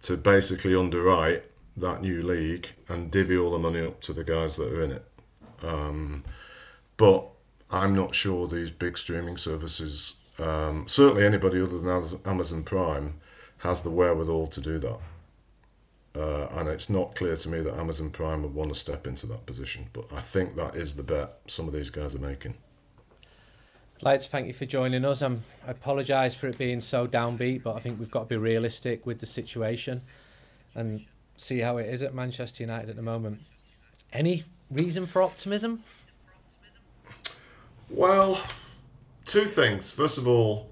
to basically underwrite that new league and divvy all the money up to the guys that are in it. Um, but I'm not sure these big streaming services, um, certainly anybody other than Amazon Prime, has the wherewithal to do that. Uh, and it's not clear to me that Amazon Prime would want to step into that position. But I think that is the bet some of these guys are making. I'd like to thank you for joining us. I'm, I apologise for it being so downbeat, but I think we've got to be realistic with the situation and see how it is at Manchester United at the moment. Any reason for optimism? Well, two things. First of all,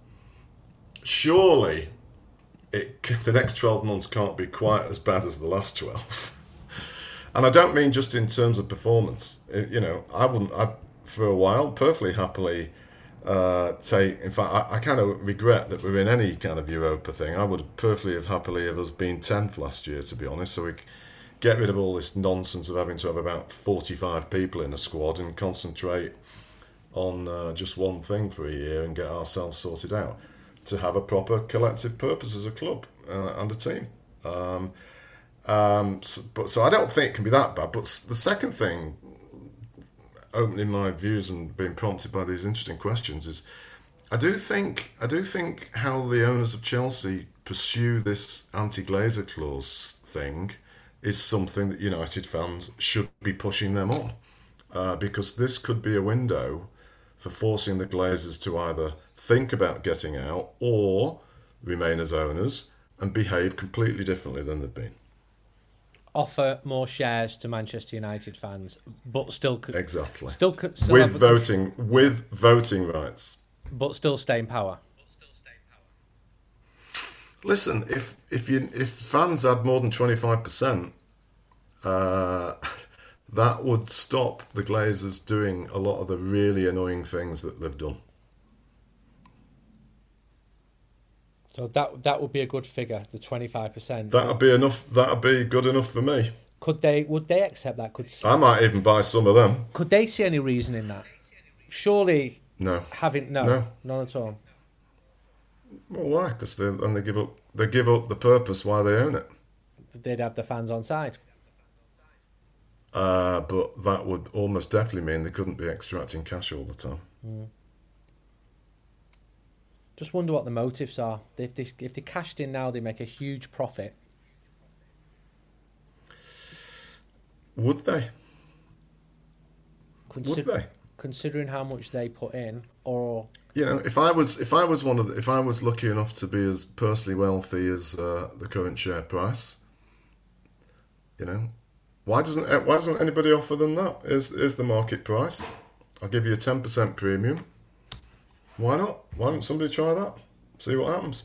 surely it, [LAUGHS] the next 12 months can't be quite as bad as the last 12. [LAUGHS] and I don't mean just in terms of performance. It- you know, I wouldn't, I, for a while, perfectly happily uh, take. In fact, I, I kind of regret that we're in any kind of Europa thing. I would perfectly have happily have us been 10th last year, to be honest, so we get rid of all this nonsense of having to have about 45 people in a squad and concentrate on uh, just one thing for a year and get ourselves sorted out to have a proper collective purpose as a club uh, and a team. Um, um, so, but so I don't think it can be that bad. But the second thing, opening my views and being prompted by these interesting questions, is I do think I do think how the owners of Chelsea pursue this anti-Glazer clause thing is something that United fans should be pushing them on, uh, because this could be a window for forcing the Glazers to either think about getting out or remain as owners and behave completely differently than they've been. Offer more shares to Manchester United fans, but still, could, Exactly. still, still with voting with voting rights. but still stay in power. Listen, if if you if fans had more than twenty five percent, uh, [LAUGHS] that would stop the Glazers doing a lot of the really annoying things that they've done. So that that would be a good figure, the twenty five percent. That'd be enough. That'd be good enough for me. Could they? Would they accept that? Could I might even buy some of them. could they see any reason in that? Surely No. having no, No. none at all. Well, why? Because they then they give up. They give up the purpose why they own it. They'd have the fans on side. Uh, but that would almost definitely mean they couldn't be extracting cash all the time. Just wonder what the motives are. If they if they cashed in now, they make a huge profit. Would they? Would they? Considering how much they put in, or You know, if I was if I was one of the, if I was lucky enough to be as personally wealthy as uh, the current share price, you know, why doesn't why doesn't anybody offer them that? Is is the market price? I'll give you a ten percent premium. Why not? Why don't somebody try that? See what happens.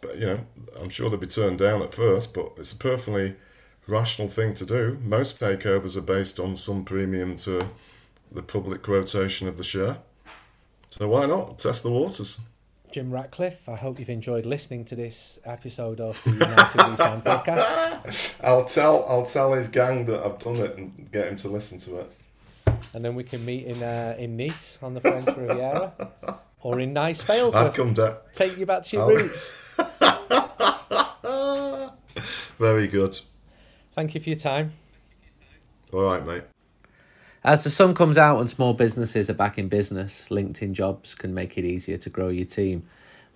But you know, I'm sure they'll be turned down at first, but it's a perfectly rational thing to do. Most takeovers are based on some premium to the public quotation of the share. So why not test the waters? Jim Ratcliffe. I hope you've enjoyed listening to this episode of the United We Stand [LAUGHS] podcast. I'll tell I'll tell his gang that I've done it and get him to listen to it. And then we can meet in uh, in Nice on the French Riviera or in nice Failsworth. I've come down. Take you back to your roots. [LAUGHS] Very good. Thank you for your time. All right, mate. As the sun comes out and small businesses are back in business, LinkedIn Jobs can make it easier to grow your team.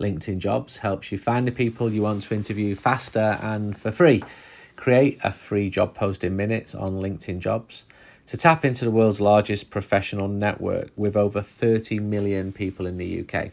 LinkedIn Jobs helps you find the people you want to interview faster and for free. Create a free job post in minutes on LinkedIn Jobs to tap into the world's largest professional network with over 30 million people in the UK.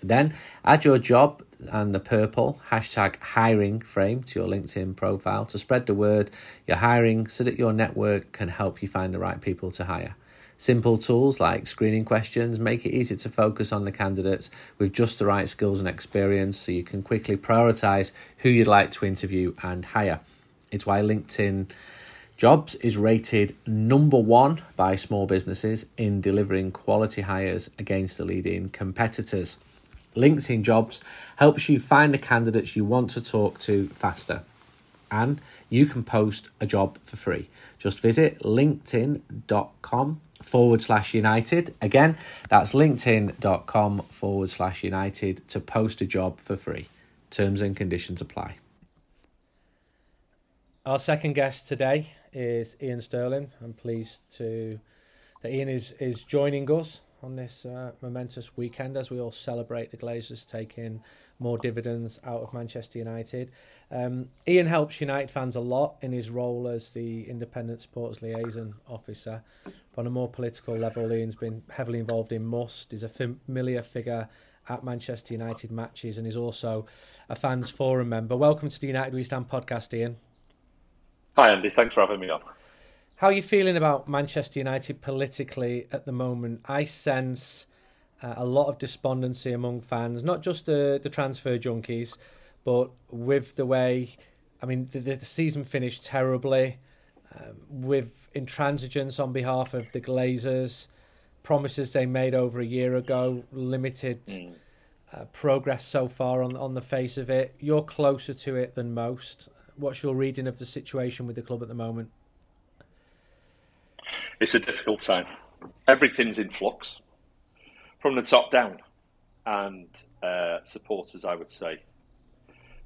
Then add your job and the purple hashtag hiring frame to your LinkedIn profile to spread the word you're hiring so that your network can help you find the right people to hire. Simple tools like screening questions make it easy to focus on the candidates with just the right skills and experience so you can quickly prioritize who you'd like to interview and hire. It's why LinkedIn Jobs is rated number one by small businesses in delivering quality hires against the leading competitors. LinkedIn Jobs helps you find the candidates you want to talk to faster. And you can post a job for free. Just visit linkedin.com forward slash united. Again, that's linkedin.com forward slash united to post a job for free. Terms and conditions apply. Our second guest today is Ian Stirling. I'm pleased to that Ian is, is joining us on this uh, momentous weekend as we all celebrate the Glazers taking more dividends out of Manchester United. Um, Ian helps United fans a lot in his role as the independent sports liaison officer. But on a more political level, Ian's been heavily involved in Must. He's a familiar figure at Manchester United matches and is also a fans forum member. Welcome to the United We Stand podcast, Ian. Hi, Andy. Thanks for having me on. How are you feeling about Manchester United politically at the moment? I sense uh, a lot of despondency among fans, not just the, the transfer junkies, but with the way, I mean, the, the season finished terribly, um, with intransigence on behalf of the Glazers, promises they made over a year ago, limited mm. uh, progress so far on, on the face of it. You're closer to it than most. What's your reading of the situation with the club at the moment? it's a difficult time. Everything's in flux from the top down, and uh, supporters, I would say,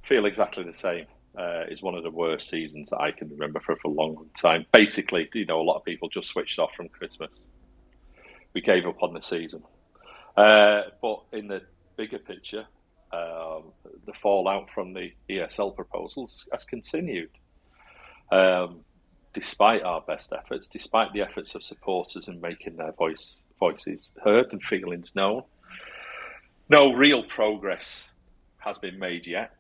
feel exactly the same. Uh, is one of the worst seasons that I can remember for, for a long time. Basically, you know, a lot of people just switched off from Christmas. We gave up on the season. Uh, but in the bigger picture, um, the fallout from the ESL proposals has continued. Um, despite our best efforts, despite the efforts of supporters in making their voice voices heard and feelings known, no real progress has been made yet.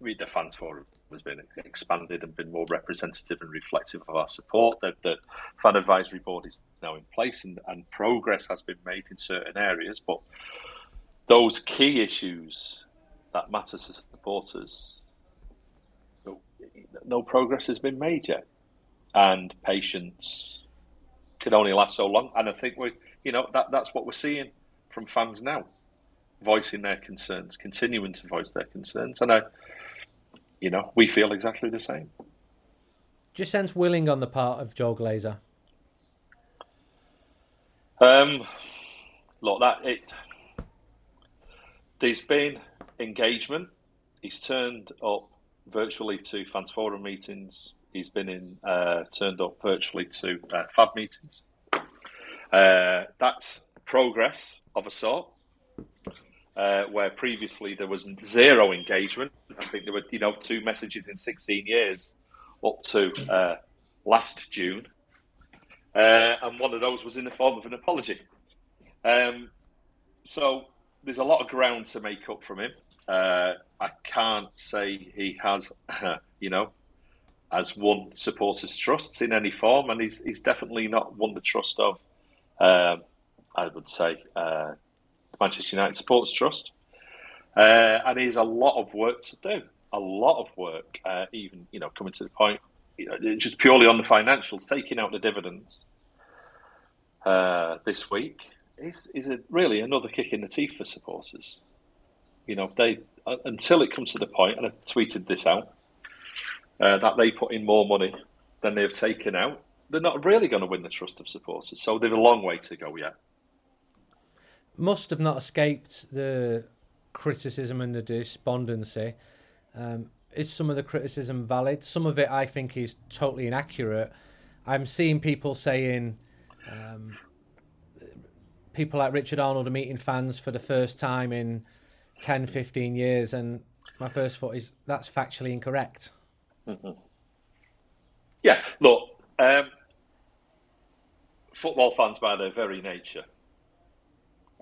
The fans forum has been expanded and been more representative and reflective of our support. The, the fan advisory board is now in place and, and progress has been made in certain areas, but those key issues that matter to supporters, no, no progress has been made yet and patience can only last so long. And I think we, you know, that that's what we're seeing from fans now, voicing their concerns, continuing to voice their concerns, and I, you know, we feel exactly the same. Just sense willing on the part of Joel Glazer. Um, look, that it. There's been engagement. He's turned up virtually to fans forum meetings he's been in uh, turned up virtually to uh, FAB meetings. Uh, that's progress of a sort. Uh, where previously there was zero engagement. I think there were, you know, two messages in 16 years up to uh, last June, uh, and one of those was in the form of an apology. Um, so there's a lot of ground to make up from him. I can't say he has, [LAUGHS] you know, has won supporters' trusts in any form, and he's he's definitely not won the trust of, um, I would say, uh, Manchester United Supporters Trust. Uh, and he's a lot of work to do, a lot of work. Uh, even you know, coming to the point, you know, just purely on the financials, taking out the dividends uh, this week is is a, really another kick in the teeth for supporters. You know, they uh, until it comes to the point, and I tweeted this out, uh, that they put in more money than they've taken out. They're not really going to win the trust of supporters, so they've a long way to go yet. Must have not escaped the criticism and the despondency. Um, is some of the criticism valid? Some of it I think is totally inaccurate. I'm seeing people saying um, people like Richard Arnold are meeting fans for the first time in 10, 15 years, and my first thought is that's factually incorrect. Mm-hmm. [LAUGHS] Yeah, look, um, football fans by their very nature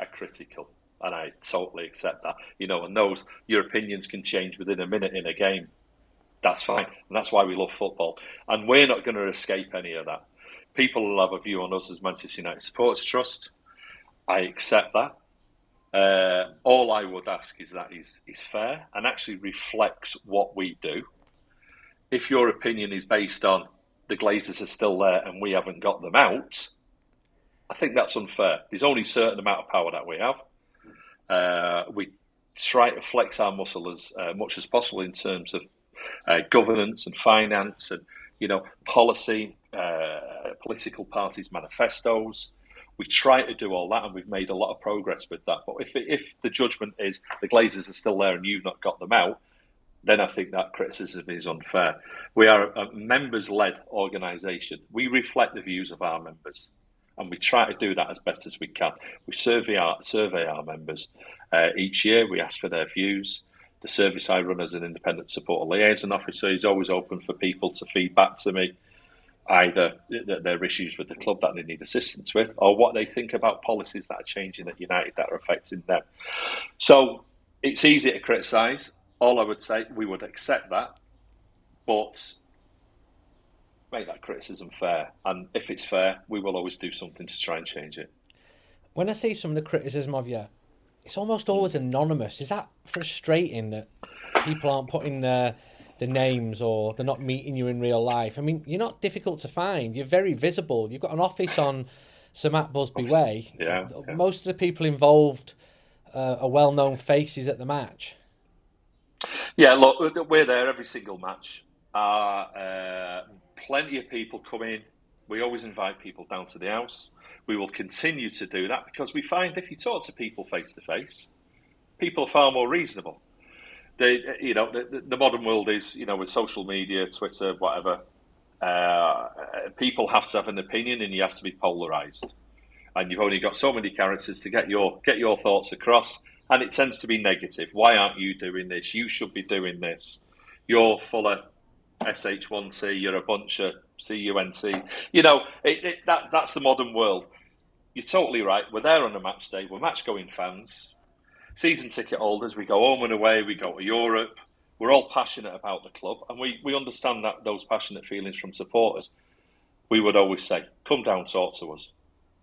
are critical, and I totally accept that. You know, and those your opinions can change within a minute in a game. That's fine, and that's why we love football. And we're not going to escape any of that. People will have a view on us as Manchester United Supporters Trust. I accept that. Uh, all I would ask is that is is fair and actually reflects what we do. If your opinion is based on the Glazers are still there and we haven't got them out, I think that's unfair. There's only a certain amount of power that we have. Uh, we try to flex our muscle as uh, much as possible in terms of uh, governance and finance and you know policy, uh, political parties' manifestos. We try to do all that, and we've made a lot of progress with that. But if if the judgment is the Glazers are still there and you've not got them out, then I think that criticism is unfair. We are a members-led organisation. We reflect the views of our members and we try to do that as best as we can. We survey our survey our members uh, each year. We ask for their views. The service I run as an independent supporter liaison officer is always open for people to feedback to me, either their issues with the club that they need assistance with, or what they think about policies that are changing at United that are affecting them. So it's easy to criticise. All I would say, we would accept that, but make that criticism fair. And if it's fair, we will always do something to try and change it. When I see some of the criticism of you, it's almost always anonymous. Is that frustrating that people aren't putting the the names or they're not meeting you in real life? I mean, you're not difficult to find. You're very visible. You've got an office on Sir Matt Busby Way. Yeah, yeah. Most of the people involved uh, are well known faces at the match. Yeah, look, we're there every single match. Uh, plenty of people come in. We always invite people down to the house. We will continue to do that because we find if you talk to people face to face, people are far more reasonable. They, you know, the, the, modern world is, you know, with social media, Twitter, whatever. Uh, people have to have an opinion, and you have to be polarized. And you've only got so many characters to get your get your thoughts across, and it tends to be negative. Why aren't you doing this? You should be doing this. You're full of sh1t. you're a bunch of CUNC. You know, it, it, that that's the modern world. You're totally right. We're there on a match day. We're match going fans, season ticket holders. We go home and away. We go to Europe. We're all passionate about the club, and we, we understand that those passionate feelings from supporters. We would always say, "Come down, talk to us."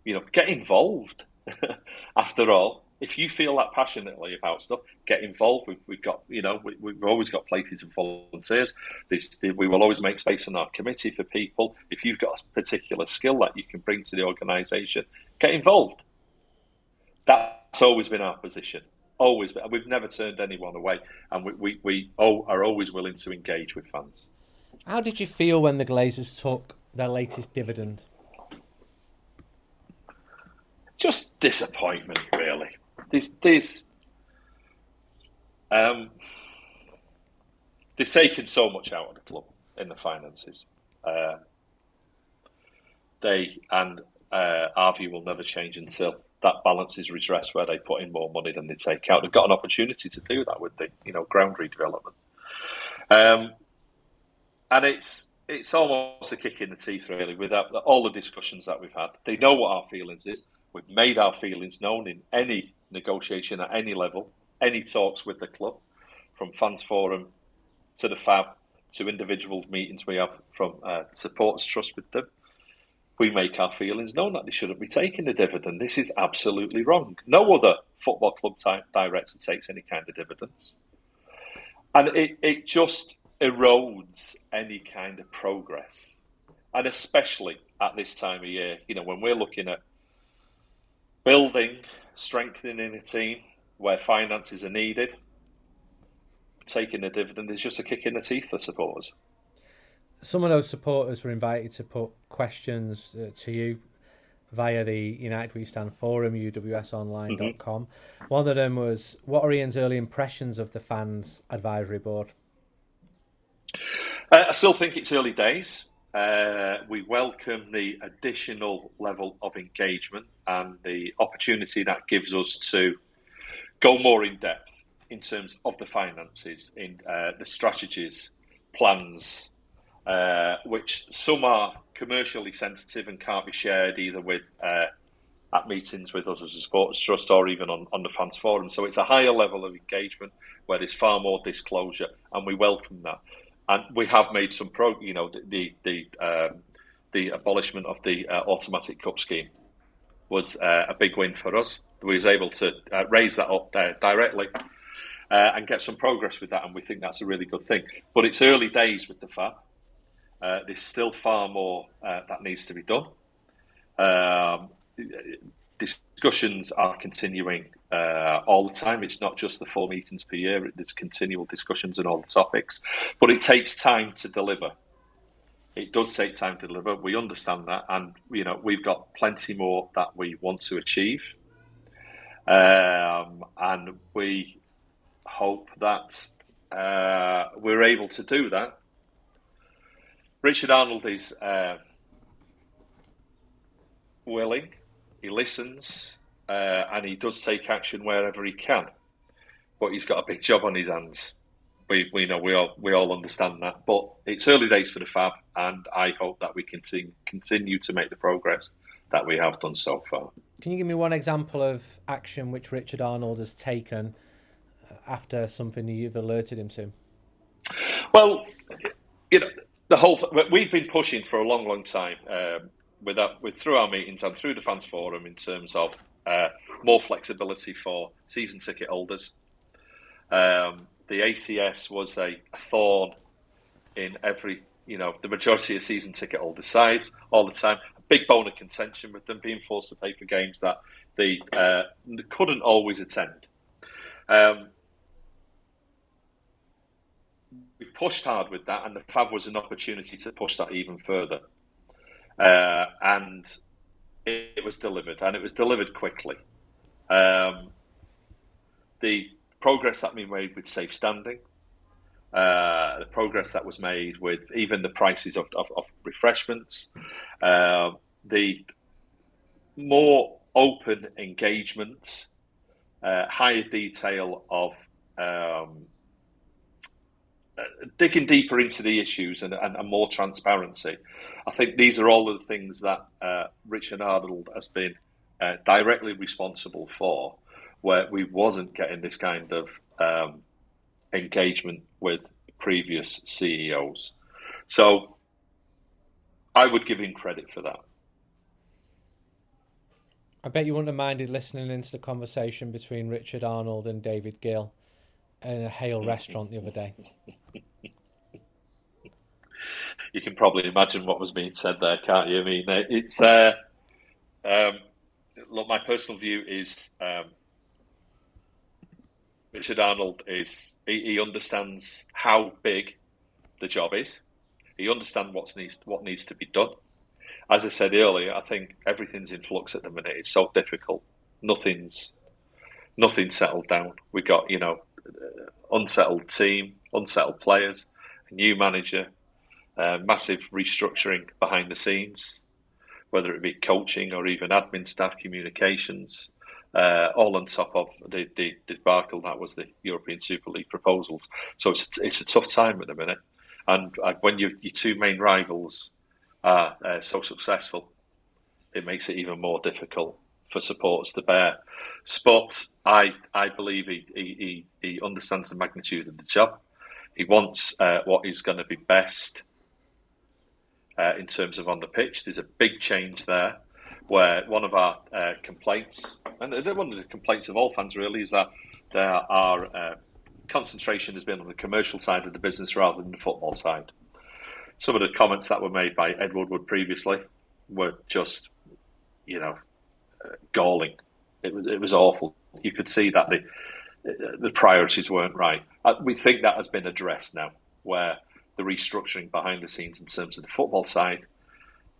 You know, get involved. [LAUGHS] After all, if you feel that passionately about stuff, get involved. We've, we've got, you know, we, have always got places of volunteers. This, we will always make space in our committee for people. If you've got a particular skill that you can bring to the organisation, get involved. That's always been our position. Always, we've never turned anyone away, and we, we, we are always willing to engage with fans. How did you feel when the Glazers took their latest dividend? Just disappointment, really there's there's um, they've taken so much out of the club in the finances. Uh, they and uh, our view will never change until that balance is redressed, where they put in more money than they take out. They've got an opportunity to do that with the you know ground redevelopment, um, and it's it's almost a kick in the teeth, really, with all the discussions that we've had. They know what our feelings is. We've made our feelings known in any negotiation at any level, any talks with the club, from fans forum to the FAB to individual meetings we have from uh, supporters trust with them. We make our feelings known that they shouldn't be taking the dividend. This is absolutely wrong. No other football club type director takes any kind of dividends. And it, it just erodes any kind of progress. And especially at this time of year, you know, when we're looking at building, strengthening a team where finances are needed, taking a dividend is just a kick in the teeth for supporters. Some of those supporters were invited to put questions uh, to you via the United We Stand forum, uwsonline.com. Mm-hmm. One of them was, What are Ian's early impressions of the fans advisory board? Uh, I still think it's early days. Uh, we welcome the additional level of engagement and the opportunity that gives us to go more in depth in terms of the finances, in uh, the strategies, plans, uh, which some are commercially sensitive and can't be shared either with uh, at meetings with us as a sports trust or even on, on the fans forum. So it's a higher level of engagement where there's far more disclosure, and we welcome that. And we have made some pro, you know, the the the, um, the abolishment of the uh, automatic cup scheme was uh, a big win for us. We was able to uh, raise that up directly. Uh, and get some progress with that, and we think that's a really good thing. But it's early days with the FAB. Uh, there's still far more uh, that needs to be done. Um, discussions are continuing uh, all the time. It's not just the four meetings per year. There's continual discussions on all the topics, but it takes time to deliver. It does take time to deliver. We understand that, and you know we've got plenty more that we want to achieve, um, and we hope that uh, we're able to do that Richard Arnold is uh, willing, he listens, uh, and he does take action wherever he can. But he's got a big job on his hands. We, we know we all we all understand that. But it's early days for the Fab, and I hope that we can continue to make the progress that we have done so far. Can you give me one example of action which Richard Arnold has taken uh, after something you've alerted him to? Well, you know, the whole we've been pushing for a long, long time um, with that, with through our meetings and through the fans forum in terms of uh, more flexibility for season ticket holders. Um, the ACS was a, a, thorn in every, you know, the majority of season ticket holders' sides all the time. A big bone of contention with them being forced to pay for games that they, uh, couldn't always attend. Um, we pushed hard with that, and the Fab was an opportunity to push that even further. Uh, and it, it, was delivered, and it was delivered quickly. Um, the progress that we made with safe standing, uh, the progress that was made with even the prices of, of, of refreshments, uh, the more open engagement, uh, higher detail of um, digging deeper into the issues and, and, and, more transparency. I think these are all of the things that uh, Richard Arnold has been uh, directly responsible for, where we wasn't getting this kind of um, engagement with previous CEOs. So I would give him credit for that. I bet you wouldn't have minded listening into the conversation between Richard Arnold and David Gill a Hale restaurant the other day. You can probably imagine what was being said there, can't you? I mean, uh, it's uh, um, look. My personal view is um, Richard Arnold is he, he, understands how big the job is. He understands what's needs what needs to be done. As I said earlier, I think everything's in flux at the minute. It's so difficult. Nothing's nothing's settled down. We got you know unsettled team, unsettled players, a new manager, uh, massive restructuring behind the scenes, whether it be coaching or even admin staff, communications, uh, all on top of the, the, debacle that was the European Super League proposals. So it's it's a tough time at the minute, and uh, when you, your two main rivals are uh, so successful, it makes it even more difficult for supporters to bear. But I I believe he, he, he understands the magnitude of the job. He wants uh, what is going to be best uh, in terms of on the pitch. There's a big change there, where one of our uh, complaints, and one of the complaints of all fans really, is that there are uh, concentration has been on the commercial side of the business rather than the football side. Some of the comments that were made by Ed Woodward previously were just, you know, galling. It was it was awful. You could see that the the priorities weren't right. Uh, we think that has been addressed now, where the restructuring behind the scenes in terms of the football side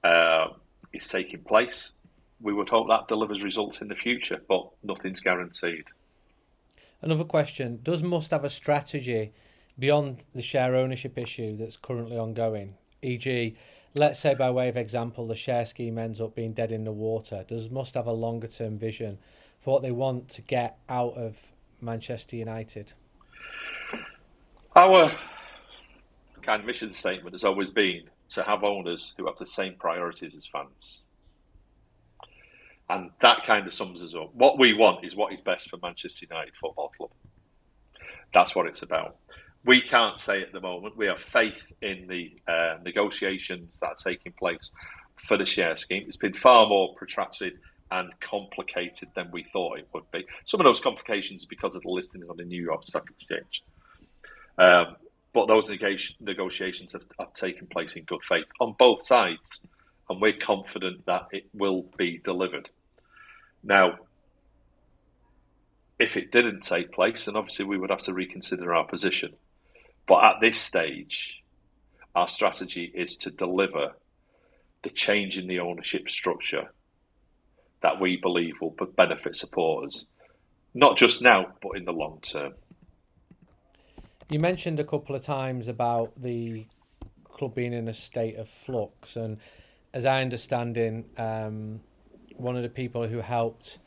uh, is taking place. We would hope that delivers results in the future, but nothing's guaranteed. Another question Does Must have a strategy beyond the share ownership issue that's currently ongoing? E.g., let's say by way of example, the share scheme ends up being dead in the water. Does Must have a longer term vision for what they want to get out of Manchester United? Our kind of mission statement has always been to have owners who have the same priorities as fans. And that kind of sums us up. What we want is what is best for Manchester United Football Club. That's what it's about. We can't say at the moment. We have faith in the uh, negotiations that are taking place for the share scheme. It's been far more protracted and complicated than we thought it would be. Some of those complications are because of the listing on the New York Stock Exchange. Um, but those negotiations have, have, taken place in good faith on both sides, and we're confident that it will be delivered. Now, if it didn't take place, then obviously we would have to reconsider our position. But at this stage, our strategy is to deliver the change in the ownership structure that we believe will benefit supporters, not just now, but in the long term. You mentioned a couple of times about the club being in a state of flux, and as I understand it, um, one of the people who helped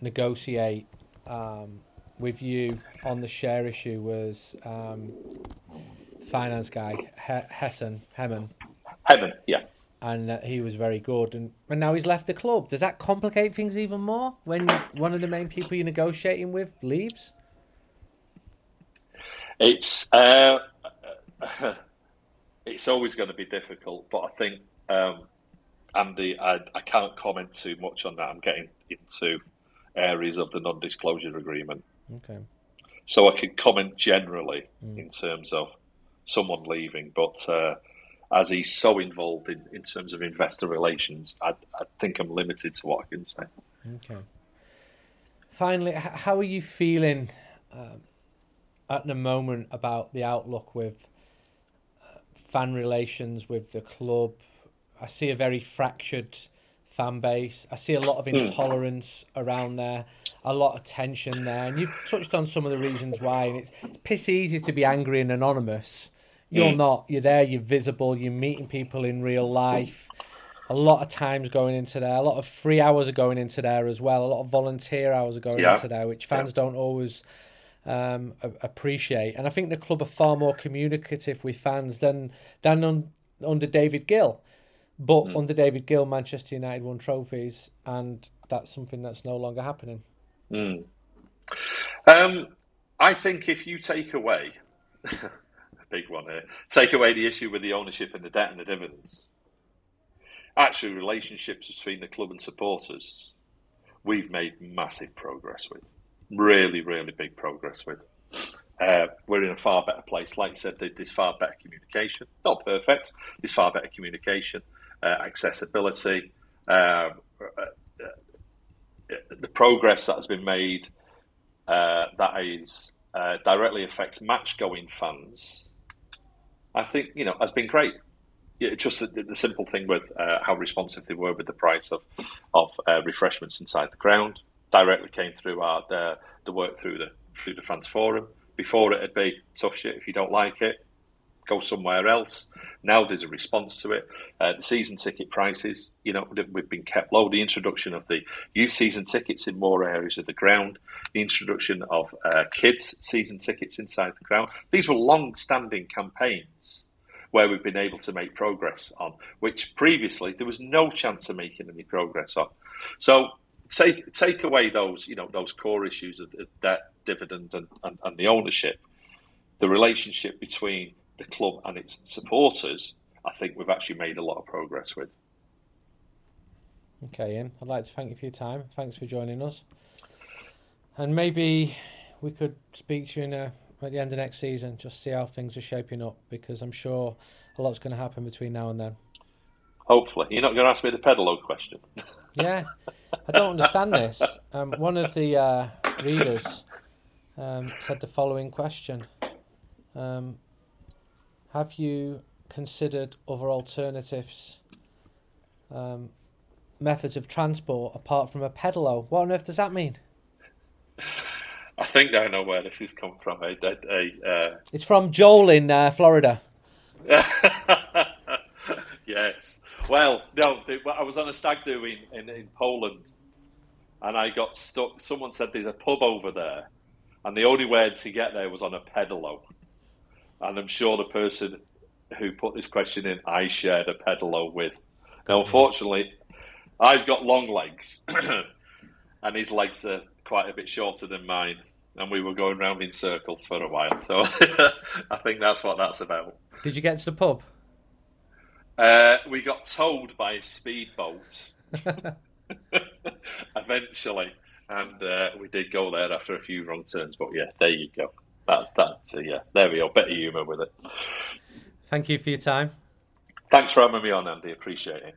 negotiate um, with you on the share issue was um, finance guy he- Hessen Hemmen. Hemmen, yeah and uh, he was very good. And, and now he's left the club. Does that complicate things even more when one of the main people you're negotiating with leaves? It's uh, [LAUGHS] it's always going to be difficult, but I think um, Andy, I, I can't comment too much on that. I'm getting into areas of the non-disclosure agreement. Okay. So I can comment generally mm. in terms of someone leaving, but uh, as he's so involved in, in terms of investor relations, I, I think I'm limited to what I can say. Okay. Finally, how are you feeling um, at the moment about the outlook with uh, fan relations with the club? I see a very fractured fan base. I see a lot of hmm. intolerance mm. around there, a lot of tension there, and you've touched on some of the reasons why. And it's, it's piss easy to be angry and anonymous you're mm. not. You're there. You're visible. You're meeting people in real life. A lot of times going into there. A lot of free hours are going into there as well. A lot of volunteer hours are going yeah. into there, which fans yeah. don't always um, appreciate. And I think the club are far more communicative with fans than than un, under David Gill. But mm. under David Gill, Manchester United won trophies, and that's something that's no longer happening. Mm. Um, I think if you take away [LAUGHS] a big one here. Take away the issue with the ownership and the debt and the dividends. Actually, relationships between the club and supporters, we've made massive progress with. Really, really big progress with. Uh, we're in a far better place. Like I said, there's far better communication. Not perfect. There's far better communication, accessibility, uh, uh the progress that has been made uh, that is uh, directly affects match going fans I think you know has been great. Yeah, just the, the, simple thing with uh, how responsive they were with the price of of uh, refreshments inside the ground directly came through our the, the work through the through the fans forum. Before it'd be tough shit if you don't like it, go somewhere else. Now there's a response to it. Uh, the season ticket prices, you know, we've been kept low. The introduction of the youth season tickets in more areas of the ground, the introduction of uh, kids season tickets inside the ground. These were long-standing campaigns where we've been able to make progress on, which previously there was no chance of making any progress on. So take take away those you know those core issues of debt, dividend, and, and, and the ownership. The relationship between the club and its supporters, I think we've actually made a lot of progress with. Okay, Ian, I'd like to thank you for your time. Thanks for joining us. And maybe we could speak to you in a, at the end of next season, just see how things are shaping up, because I'm sure a lot's going to happen between now and then. Hopefully. You're not going to ask me the pedalo question. [LAUGHS] yeah, I don't understand this. Um, one of the uh, readers um, said the following question: um, Have you considered other alternatives, um, methods of transport apart from a pedalo? What on earth does that mean? I think I know where this has come from. A, a, a uh... It's from Joel in uh, Florida. [LAUGHS] yes. Well, no, I was on a stag do in, in, in Poland and I got stuck. Someone said there's a pub over there, and the only way to get there was on a pedalo. And I'm sure the person who put this question in, I shared a pedalo with. Now, unfortunately, I've got long legs, [CLEARS THROAT] and his legs are quite a bit shorter than mine. And we were going round in circles for a while, so [LAUGHS] I think that's what that's about. Did you get to the pub? Uh, we got towed by a speedboat. [LAUGHS] [LAUGHS] eventually, and uh, we did go there after a few wrong turns. But yeah, there you go. That that uh, yeah, there we go. Better humour with it. Thank you for your time. Thanks for having me on, Andy. Appreciate it.